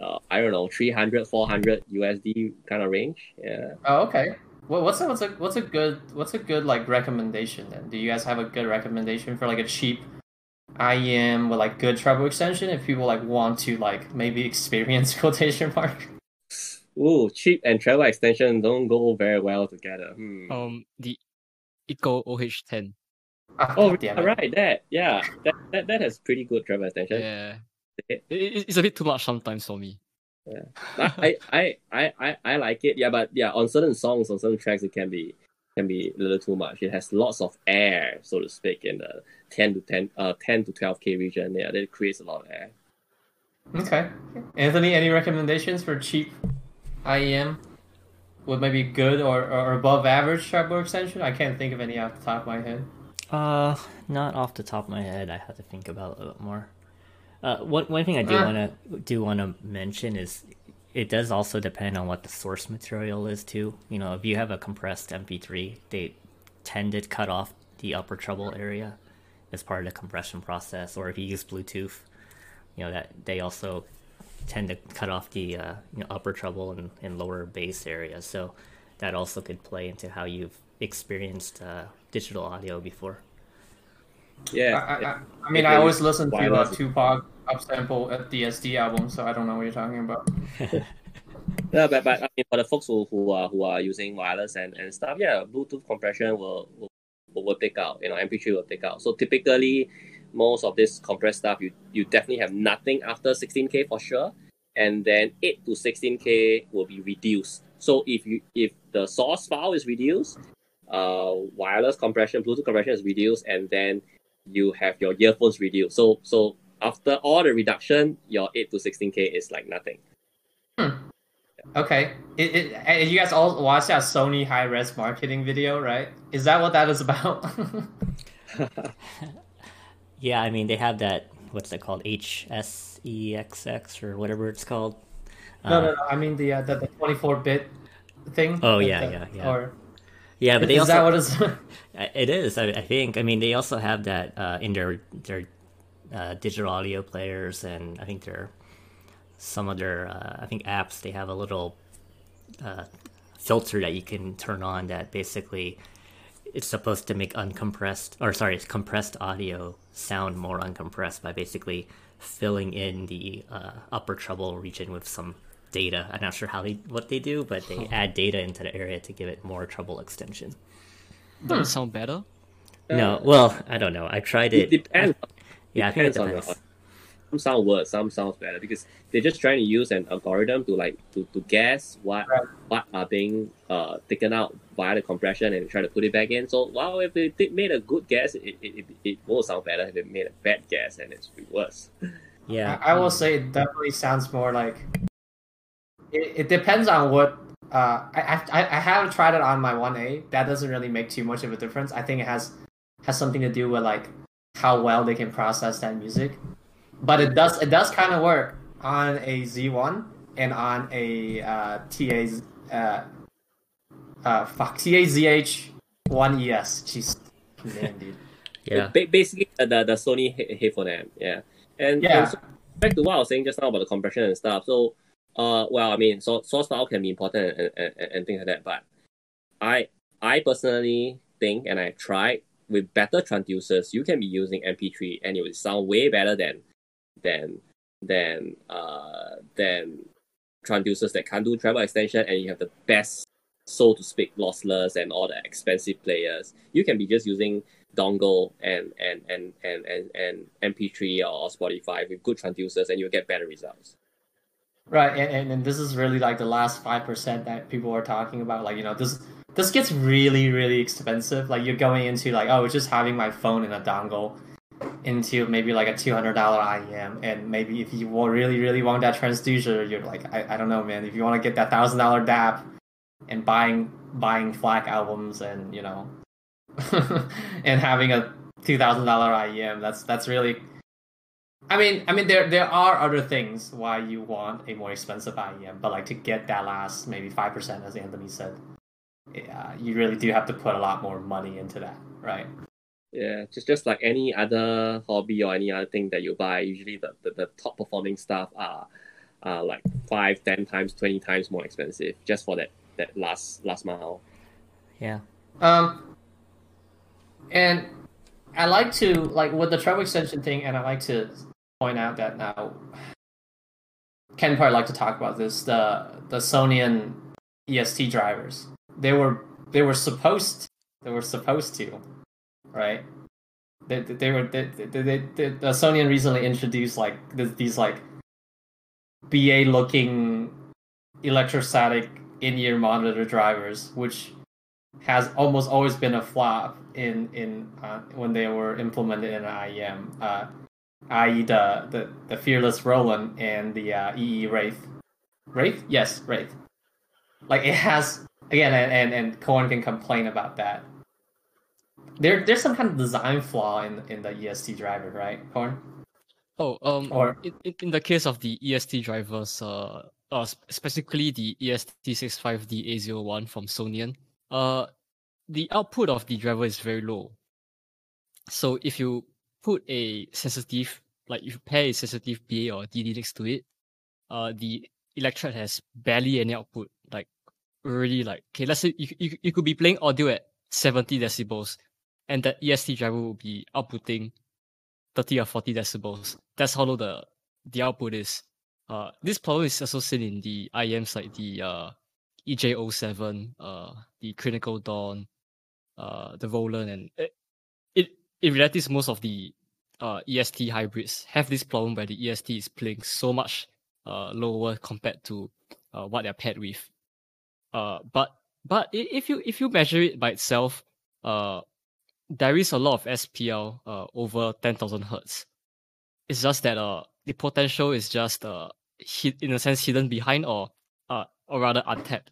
uh, I don't know 300, 400 USD kind of range. Yeah. Oh, okay. Well, what's a what's a what's a good what's a good like recommendation then? Do you guys have a good recommendation for like a cheap IEM with like good treble extension if people like want to like maybe experience quotation mark? Ooh, cheap and treble extension don't go very well together. Hmm. Um, the Ikko OH10. Oh, damn it. right, that yeah, that, that that has pretty good treble extension. Yeah, it, it- it's a bit too much sometimes for me. Yeah. I, I, I, I, I like it. Yeah, but yeah, on certain songs, on certain tracks, it can be can be a little too much. It has lots of air, so to speak, in the ten to ten, uh, ten to twelve k region. Yeah, that creates a lot of air. Okay. Anthony, any recommendations for cheap IEM with maybe good or, or above average treble extension? I can't think of any off the top of my head. Uh, not off the top of my head. I have to think about it a little bit more. Uh, one one thing I do Uh. want to do want to mention is it does also depend on what the source material is too. You know, if you have a compressed MP3, they tend to cut off the upper treble area as part of the compression process. Or if you use Bluetooth, you know that they also tend to cut off the uh, you know, upper treble and, and lower bass areas. So that also could play into how you've experienced uh, digital audio before. Yeah, I, I, it- I mean, I always is listen to uh, wireless. Tupac upsample at the SD album, so I don't know what you're talking about. Yeah, but, but I mean, for the folks who, who are who are using wireless and, and stuff, yeah, Bluetooth compression will, will will take out. You know, MP3 will take out. So typically, most of this compressed stuff, you you definitely have nothing after 16k for sure, and then 8 to 16k will be reduced. So if you if the source file is reduced, uh, wireless compression, Bluetooth compression is reduced, and then you have your earphones reduced. So so after all the reduction, your 8 to 16k is like nothing. Hmm. Okay, it, it, and you guys all watched that Sony high res marketing video, right? Is that what that is about? Yeah, I mean they have that what's that called HSEXX or whatever it's called. no, Uh, no, no. I mean the uh, the, the 24 bit thing. Oh, yeah, the- yeah, yeah. Or Yeah, but they is also that what is? it is. I, I think. I mean, they also have that uh, in their their uh, digital audio players, and I think their some of their uh, I think apps. They have a little uh, filter that you can turn on that basically it's supposed to make uncompressed or sorry, it's compressed audio sound more uncompressed by basically filling in the uh, upper treble region with some data. I'm not sure how they what they do, but they add data into the area to give it more treble extension. Does it sound better? No, well, I don't know. I tried It it. depends. yeah, I think it depends on the some sound worse, some sounds better because they're just trying to use an algorithm to like to, to guess what Right. what are being uh taken out via the compression and try to put it back in. So well, if it did- made a good guess, it, it, it, it will sound better. If it made a bad guess, and it's worse. Yeah, I, I will say it definitely sounds more like. It, it depends on what. Uh, I, I I haven't tried it on my one A. That doesn't really make too much of a difference. I think it has has something to do with like how well they can process that music. But it does it does kind of work on a Z one, and on a uh, TA's uh, uh, fuck TAZH one ES. Jeez, man, dude. Yeah. Ba- basically uh, the the Sony he- headphone amp. Yeah, and, Yeah. and so back to what I was saying just now about the compression and stuff. So, uh, well, I mean, so source file can be important and, and, and, things like that. But I I personally think, and I've tried with better transducers, you can be using MP3 and it will sound way better than than than uh than transducers that can't do treble extension, and you have the best so to speak lossless and all the expensive players. You can be just using dongle and and and and and, and MP3 or Spotify with good transducers, and you'll get better results. Right, and, and, and this is really like the last five percent that people are talking about. Like, you know, this this gets really, really expensive. Like you're going into like, oh, just having my phone in a dongle into maybe like a two hundred dollar IEM, and maybe if you really, really want that transducer, you're like, I, I don't know, man. If you want to get that thousand dollar DAP and buying buying FLAC albums and you know, and having a two thousand dollar IEM, that's that's really I mean, I mean, there there are other things why you want a more expensive IEM, but like to get that last maybe five percent, as Anthony said, yeah, you really do have to put a lot more money into that, right? Yeah, just just like any other hobby or any other thing that you buy, usually the, the, the top performing stuff are are like five, ten times, twenty times more expensive just for that, that last last mile. Yeah. Um, and I like to like with the treble extension thing, and I like to point out that now Ken probably like to talk about this the the Sonion EST drivers. They were they were supposed they were supposed to, right? They, they, were they, they, they, they, the Sonion recently introduced like these like BA looking electrostatic in-ear monitor drivers, which has almost always been a flop in in uh, when they were implemented in IEM, uh, i.e. the, the the Fearless Roland and the uh, EE Wraith. Wraith, yes, Wraith. Like it has again, and and, and Cohen can complain about that. There there's some kind of design flaw in in the EST driver, right, Cohen? Oh, um, Or- in, in, the case of the EST drivers, uh, uh specifically the E EST65D A01 from Sonion, uh, the output of the driver is very low. So if you put a sensitive, like if you pair a sensitive BA or DD next to it, uh, the electrode has barely any output. Like really, like okay, let's say you you, you could be playing audio at 70 decibels, and that EST driver will be outputting 30 or 40 decibels. That's how low the the output is. Uh, this problem is also seen in the IMs like the uh, EJ07, uh, the Crinacle Dawn, uh, the Roland, and it, it in reality most of the uh, EST hybrids have this problem where the EST is playing so much uh, lower compared to uh, what they're paired with. Uh, but but if you if you measure it by itself, uh, there is a lot of SPL uh, over 10,000 hertz. It's just that uh, the potential is just uh, hid, in a sense hidden behind or uh, or rather untapped.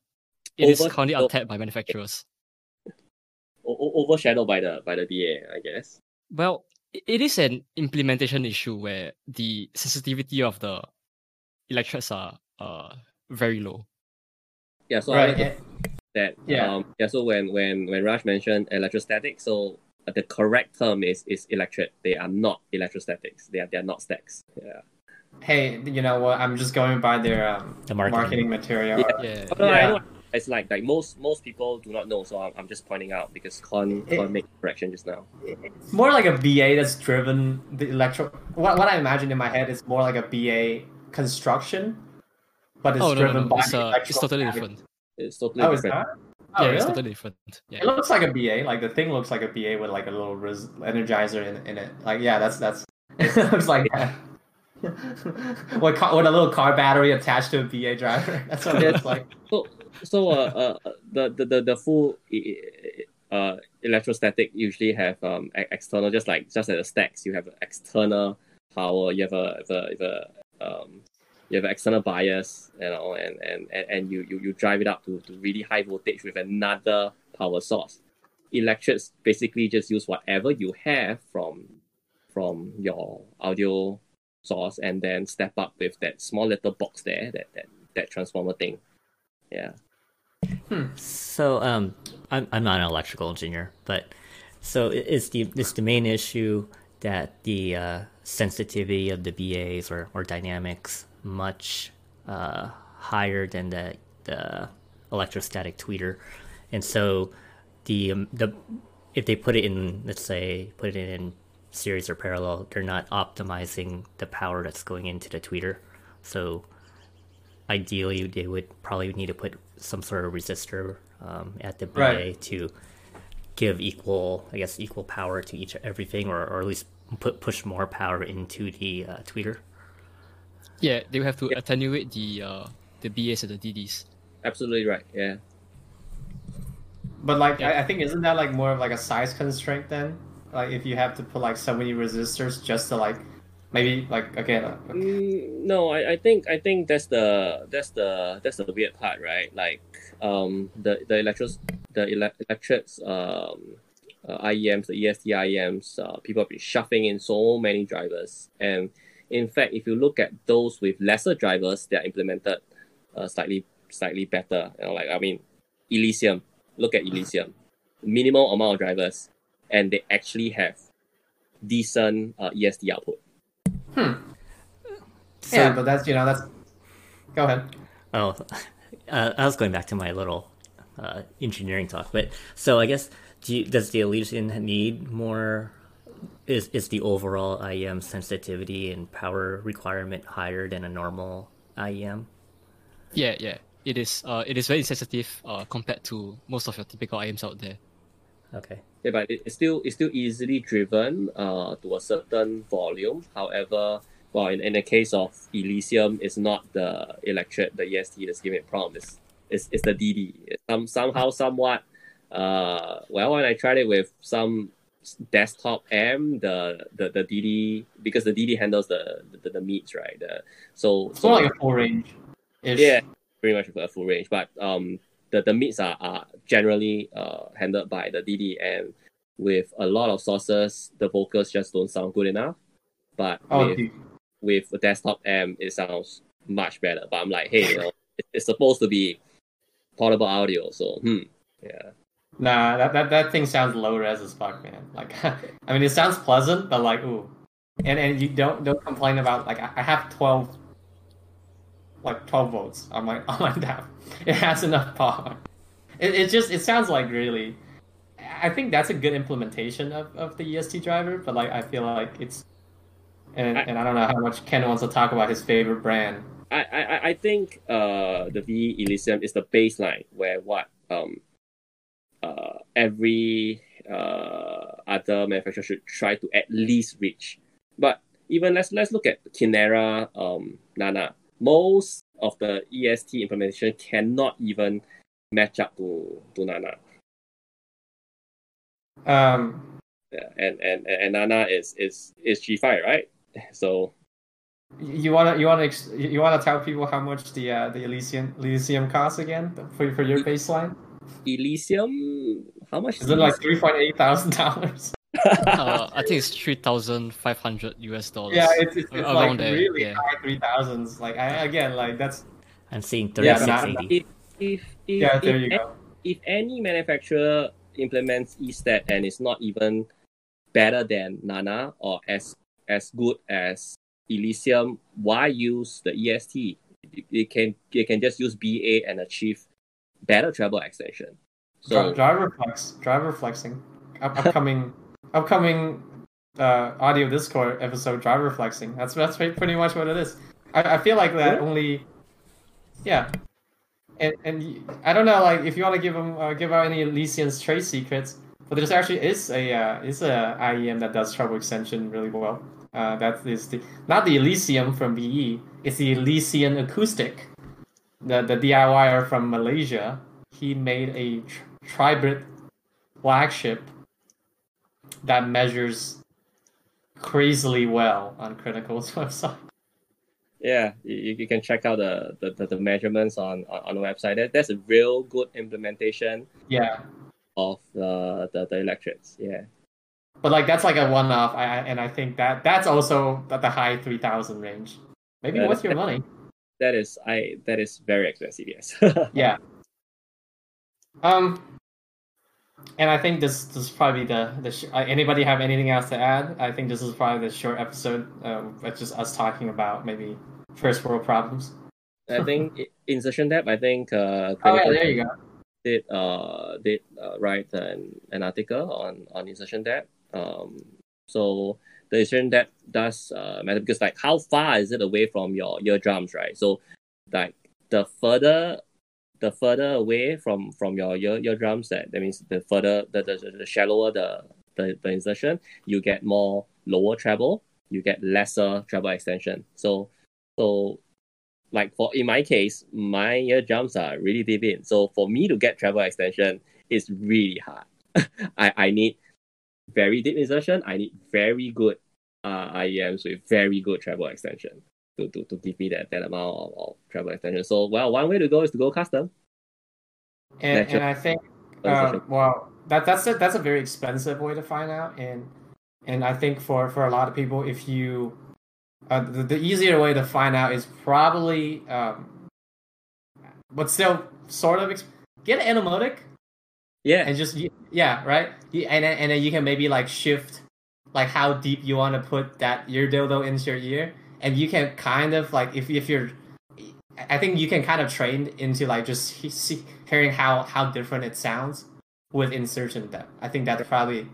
It is Over- currently o- untapped by manufacturers. O- overshadowed by the by the BA, I guess. Well, it is an implementation issue where the sensitivity of the electrodes are uh, very low. Yeah, so right. like to and- that Yeah. um yeah so when when when Raj mentioned electrostatic so uh, the correct term is is electret they are not electrostatics they are they are not stacks yeah hey, you know what? I'm just going by their um, The marketing. material. Yeah. Yeah. oh, no, I Yeah. Know it's like like most most people do not know so I'm, I'm just pointing out because Con It- Con made correction just now It's more like a BA that's driven the electro. What, what I imagine in my head is more like a BA construction, but it's Oh no, no, driven no. by It's, uh, it's totally different. it's totally Oh, it's different not. Oh, yeah, really? it's totally different. Yeah. It looks like a BA. Like the thing looks like a BA with like a little res- energizer in, in it. Like yeah, that's that's. It looks like that. with, car, with a little car battery attached to a BA driver. That's what it looks like. so so uh, uh the, the the the full uh electrostatic usually have um external just like just like the stacks you have external power you have a, a, a um you have an external bias you know and and and, and you, you you drive it up to, to really high voltage with another power source electrets basically just use whatever you have from from your audio source and then step up with that small little box there that that that transformer thing. Yeah. So um, I'm I'm not an electrical engineer, but so is the is the main issue that the uh, sensitivity of the BAs or, or dynamics much uh, higher than the the electrostatic tweeter, and so the um, the if they put it in let's say put it in series or parallel, they're not optimizing the power that's going into the tweeter, so ideally they would probably need to put some sort of resistor um, at the BA Right. to give equal, I guess, equal power to each everything, or, or at least put push more power into the uh, tweeter. Yeah, they will have to attenuate the uh, the BAs and the DDs. Absolutely right. Yeah. But like, Yeah. I, I think isn't that like more of like a size constraint then? Like, if you have to put like so many resistors just to like, maybe like again, Mm, no, I, I think I think that's the that's the that's the weird part, right? Like um the the electros the ele- um uh, IEMs, the EST IEMs, uh, people have been shoving in so many drivers, and in fact, if you look at those with lesser drivers, they are implemented uh, slightly slightly better. You know, like I mean, Elysium. Look at Elysium, minimal amount of drivers, and they actually have decent uh, EST output. Hmm. So, yeah, but that's you know that's. Go ahead. Oh, uh, I was going back to my little uh, engineering talk, but so I guess do you, does the Elysian need more? Is is the overall IEM sensitivity and power requirement higher than a normal IEM? Yeah, yeah. It is uh it is very sensitive uh compared to most of your typical IEMs out there. Okay. Yeah, but it- it's still it's still easily driven uh, to a certain volume. However, well, in, in the case of Elysium, it's not the electret, the EST that's giving it problem. It's, it's, it's the DD. It's some somehow somewhat. Uh, well, when I tried it with some desktop M, the the, the DD because the DD handles the the, the meets right. The, so It's so like a full range. yeah, pretty much a full range. But um, the the meets are, are generally uh handled by the DD, and with a lot of sources, the vocals just don't sound good enough. But Oh, with dude. with a desktop amp, it sounds much better. But I'm like, hey, you know, it's supposed to be portable audio, so hmm, yeah. Nah, that, that that thing sounds low res as fuck, man. Like, I mean, it sounds pleasant, but like, ooh, and and you don't don't complain about like I I have twelve, like twelve volts on my on my DAP. It has enough power. It it just it sounds like really. I think that's a good implementation of, of the EST driver, but like I feel like it's, and I- and I don't know how much Ken wants to talk about his favorite brand. I, I, I think uh, the V Elysium is the baseline where what um uh, every uh, other manufacturer should try to at least reach. But even let's let's look at Kinera um, Nanna. Most of the EST implementation cannot even match up to, to Nanna. Um, Yeah, and, and, and Nanna is is is G5, right? So you wanna you wanna ex- you wanna tell people how much the uh, the Elysium Elysium costs again for for your baseline? Elysium, how much Is it like three point eight thousand dollars? Uh, I think it's three thousand five hundred US dollars. Yeah, it's, it's, it's Around like there, really yeah. high three thousands. Like I, again, like that's I'm seeing Yeah, thirty but six if if if, yeah. There if you go. if any manufacturer implements ESTAT and it's not even better than Nanna or as as good as Elysium, why use the EST? You, you can you can just use BA and achieve better treble extension. So driver flex, driver flexing, upcoming, upcoming uh, audio Discord episode. Driver flexing. That's that's pretty much what it is. I, I feel like that Yeah. only, yeah. And and I don't know, like if you want to give them uh, give out any Elysian's trade secrets, but there's actually is a uh, is a IEM that does treble extension really well. Uh, that is the not the Elysium from VE. It's the Elysian acoustic. The the DIYer from Malaysia. He made a tr- tribrid flagship that measures crazily well on Crinacle's website. yeah, you, you can check out the, the, the, the measurements on, on, on the website. That, that's a real good implementation Yeah, of the, the, the electrets. Yeah. but like that's like a one-off, I, I- and I think that that's also at the high three thousand range. Maybe Yeah, worth your money. that is I that is very expensive. Yes. yeah. Um, and I think this this is probably the the sh- uh, anybody have anything else to add? I think this is probably the short episode. Um, it's just us talking about maybe first world problems. I think insertion depth. I think. Uh, oh yeah, there you go. Did uh did uh, write an, an article on on insertion depth. Um, so the insertion depth does uh, matter because like how far is it away from your eardrums, right? So like the further the further away from from your ear eardrums that that means the further the the, the shallower the, the the insertion you get more lower treble you get lesser treble extension. So so like for in my case my eardrums are really deep in. So for me to get treble extension is really hard. I i need very deep insertion. I need very good uh IEMs with very good treble extension to, to, to give me that, that amount of, of treble extension. So well, one way to go is to go custom. And, and I think uh, well that that's a that's a very expensive way to find out. And and I think for for a lot of people if you uh, the, the easier way to find out is probably um, but still sort of get an Etymotic. Yeah. And just yeah right? And and then you can maybe like shift like how deep you want to put that ear dildo into your ear and you can kind of like if if you're I think you can kind of train into like just see, hearing how how different it sounds with insertion depth. I think that's probably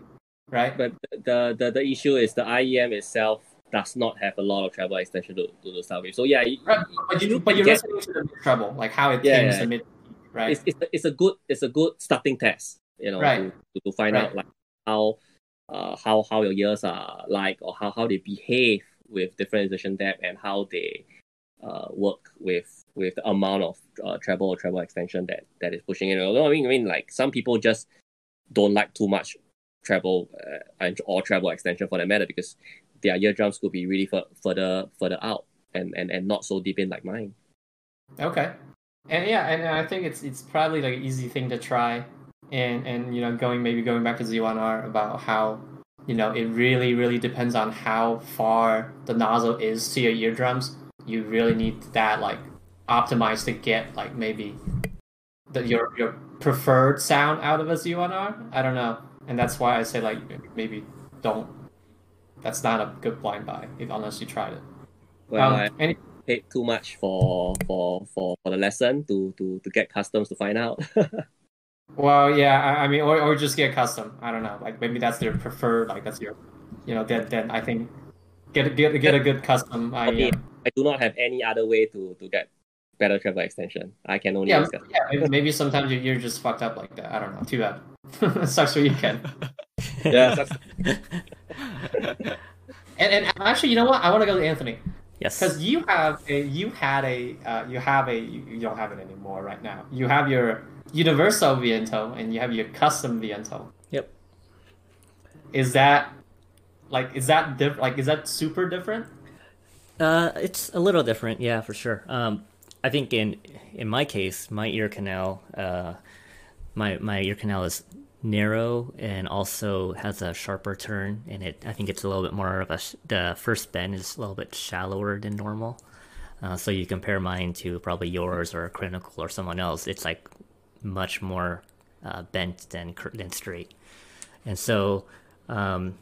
right. But the the, the issue is the IEM itself does not have a lot of treble extension to, to the sound wave. So yeah, right. but you but you're get, listening to the treble, like how it yeah, yeah. the mid, right? It's, it's, a, it's a good it's a good starting test, you know, right. to, to find right. out like how uh how how your ears are like or how, how they behave with different depth and how they uh, work with with the amount of uh, treble or treble extension that that is pushing in. Although I mean, I mean, like some people just don't like too much treble uh, or treble extension for that matter because their eardrums could be really f- further further out and, and and not so deep in like mine. Okay, and yeah, and I think it's it's probably like an easy thing to try, and and you know going maybe going back to Z1R about how you know it really really depends on how far the nozzle is to your eardrums you really need that like optimized to get like maybe the your your preferred sound out of a Z1R. I don't know, and that's why I say like maybe don't. That's not a good blind buy if, unless you tried it. Well, um, I any... paid too much for for for for the lesson to to to get customs to find out. well, yeah, I, I mean, or or just get custom. I don't know, like maybe that's their preferred. Like that's your, you know, then then I think get get get a good custom. I, okay. I do not have any other way to, to get better treble extension. I can only yeah, yeah. Maybe sometimes you're just fucked up like that. I don't know. Too bad. sucks for you, Ken. yeah. and and actually, you know what? I want to go to Anthony. Yes. Because you have a you had a uh, you have a you don't have it anymore right now. You have your universal Viento and you have your custom Viento. Yep. Is that like is that diff- like is that super different? Uh, it's a little different, yeah, for sure. Um, I think in in my case, my ear canal, uh, my my ear canal is narrow and also has a sharper turn, and it I think it's a little bit more of a the first bend is a little bit shallower than normal. Uh, so you compare mine to probably yours or a Crinacle or someone else, it's like much more uh, bent than than straight, and so um,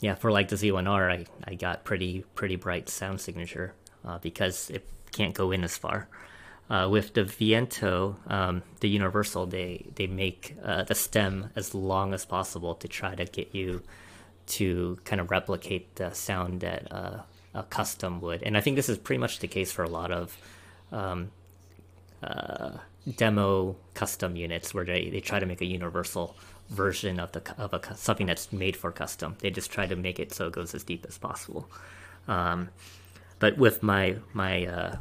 yeah, for like the Z1R, I, I got pretty pretty bright sound signature uh, because it can't go in as far. Uh, with the Viento, um, the Universal, they they make uh, the stem as long as possible to try to get you to kind of replicate the sound that uh, a custom would. And I think this is pretty much the case for a lot of um, uh, demo custom units where they, they try to make a universal version of the of a something that's made for custom. They just try to make it so it goes as deep as possible. Um, but with my my uh,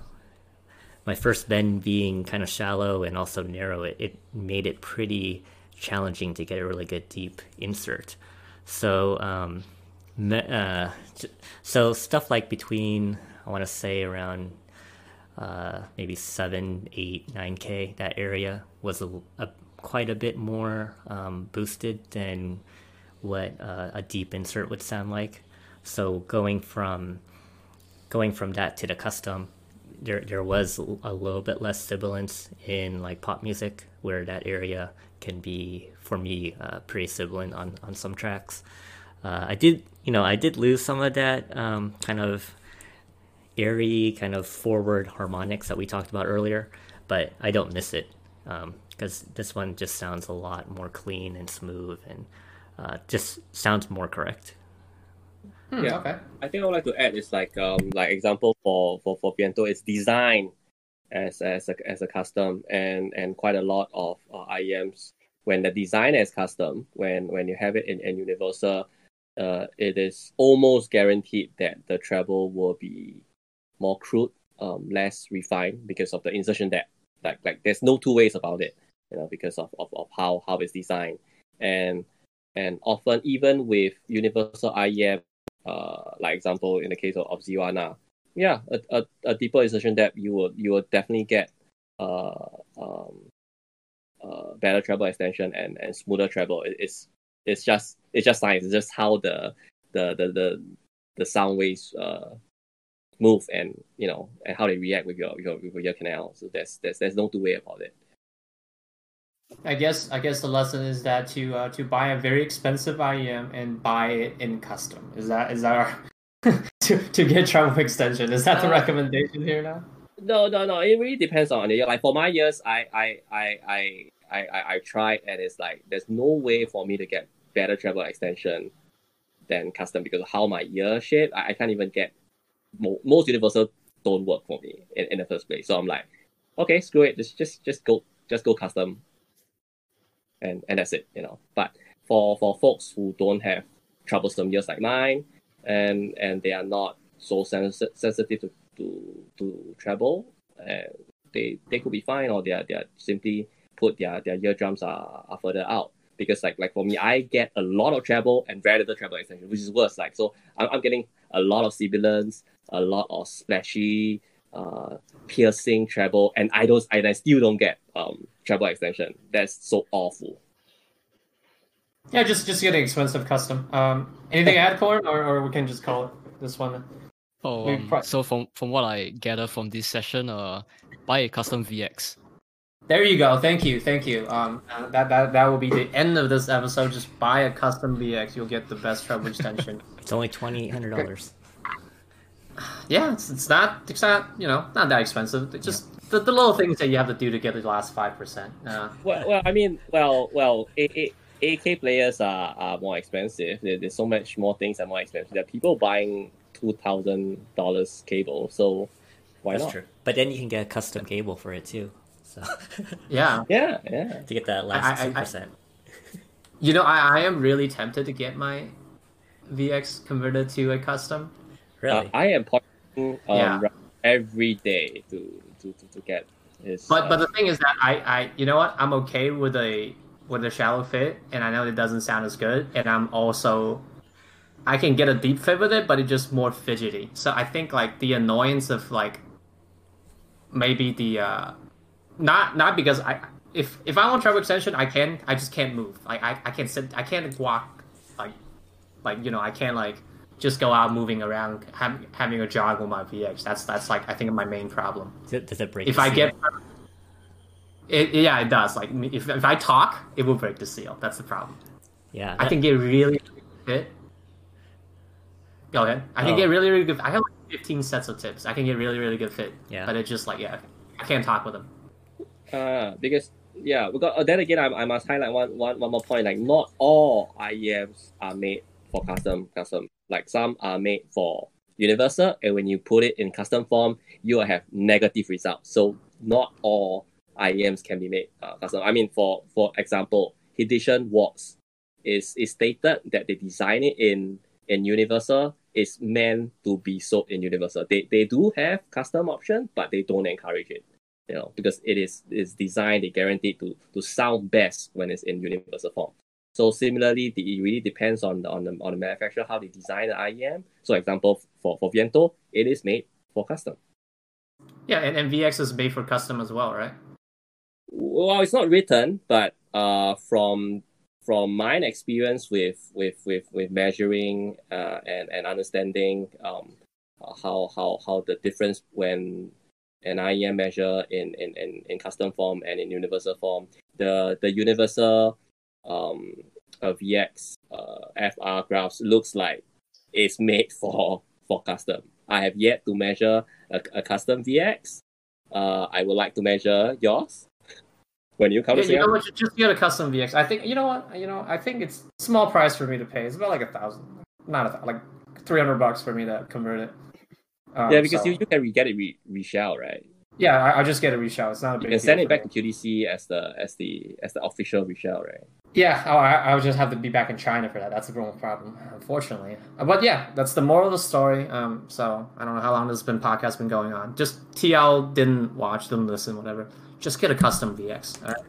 my first bend being kind of shallow and also narrow, it, it made it pretty challenging to get a really good deep insert. So um, uh, so stuff like between I want to say around uh, maybe seven, eight, nine k. That area was a, a quite a bit more um, boosted than what uh, a deep insert would sound like. So going from going from that to the custom, there there was a little bit less sibilance in like pop music, where that area can be for me uh, pretty sibilant on on some tracks. Uh, I did, you know, I did lose some of that um, kind of airy, kind of forward harmonics that we talked about earlier, but I don't miss it because um, this one just sounds a lot more clean and smooth and uh, just sounds more correct. Hmm, yeah, okay. I think I would like to add is like um like example for for for Viento it's designed as as a as a custom and and quite a lot of uh, IEMs when the design is custom when when you have it in, in Universal, uh, it is almost guaranteed that the treble will be more crude, um, less refined because of the insertion depth. Like like there's no two ways about it, you know, because of, of, of how how it's designed. And and often even with universal IEM, uh, like example in the case of, of Ziwana, yeah, a, a, a deeper insertion depth you will you will definitely get uh um uh better treble extension and, and smoother treble. It, it's it's just it's just science. It's just how the the the the, the sound waves uh move and you know and how they react with your your with your canal. So there's there's there's no two way about it. I guess I guess the lesson is that to uh, to buy a very expensive IEM and buy it in custom. Is that is that our to to get treble extension? Is that the uh, recommendation here now? No, no, no. It really depends on it. Like for my years, I I I I I I, I tried and it's like there's no way for me to get better treble extension than custom because of how my ear shape. I, I can't even get most universal don't work for me in, in the first place. So I'm like, okay, screw it. Just just just go just go custom and and that's it, you know. But for for folks who don't have troublesome ears like mine, and and they are not so sens- sensitive to to to treble, and they they could be fine, or they are they are simply put their their eardrums are, are further out. Because like like for me, I get a lot of treble and very little treble extension, which is worse. Like so, I'm, I'm getting a lot of sibilance, a lot of splashy, uh, piercing treble, and I don't, and I still don't get um treble extension. That's so awful. Yeah, just just getting expensive custom. Um, anything add, Corn, or or we can just call it this one. Oh, um, so from from what I gather from this session, uh, buy a custom VX. There you go. Thank you. Thank you. Um, that that that will be the end of this episode. Just buy a custom VX. You'll get the best treble extension. it's only twenty eight hundred dollars. Yeah, it's, it's not it's not you know not that expensive. It's just the, the little things that you have to do to get the last five percent. Uh, well, well, I mean, well, well, a, a, AK players are, are more expensive. There, there's so much more things are more expensive. There are people buying two thousand dollars cable, so why That's not? True. But then you can get a custom cable for it too. So yeah, yeah, yeah. To get that last two percent. You know, I, I am really tempted to get my VX converted to a custom. Really, uh, I am um, yeah. every day to, to, to, to get his. But uh, but the thing is that I, I you know what I'm okay with a with a shallow fit, and I know it doesn't sound as good, and I'm also I can get a deep fit with it, but it's just more fidgety. So I think like the annoyance of like maybe the uh not not because I if if I want treble extension I can I just can't move. Like I, I can't sit I can't walk like like you know I can't like just go out moving around have, having a jog with my VX. That's that's like I think my main problem. Does it, does it break? If I seal? get it, yeah, it does. Like if if I talk, it will break the seal. That's the problem. Yeah, that... I can get really fit. Go ahead. I can oh. get really really good. I have like 15 sets of tips. I can get really really good fit. Yeah, but it's just like yeah, I can't talk with them. Uh, because yeah, we got. Uh, then again, I, I must highlight one, one, one more point. Like not all IEMs are made for custom custom. Like some are made for universal, and when you put it in custom form, you will have negative results. So not all IEMs can be made uh, custom. I mean, for for example, Hidition Waltz is is stated that they design it in in universal is meant to be sold in universal. They they do have custom option, but they don't encourage it you know, because it is is designed, they guaranteed to to sound best when it's in universal form. So similarly, the, it really depends on the, on the on the manufacturer how they design the IEM. So example for for Viento, it is made for custom. Yeah, and, and VX is made for custom as well, right? Well, it's not written, but uh, from from my experience with with with with measuring uh, and and understanding um, how how how the difference when an IEM measure in, in, in, in custom form and in universal form. The the universal um, uh, VX uh, FR graphs looks like it's made for for custom. I have yet to measure a, a custom VX. Uh, I would like to measure yours when you come Yeah, to you know what? Just get a custom VX. I think you know what? You know, I think it's small price for me to pay. It's about like a thousand, not a thou- like three hundred bucks for me to convert it. Um, Yeah, because so- you, you can re- get it re- reshell, right? Yeah, I, I'll just get a reshell. It's not a You can deal send it back me. to QDC as the as the as the official reshell, right? Yeah, oh, I, I would just have to be back in China for that. That's the real problem, unfortunately. Uh, But yeah, that's the moral of the story. Um, so I don't know how long this been podcast been going on. Just TL didn't watch, didn't listen, whatever. Just get a custom VX. All right?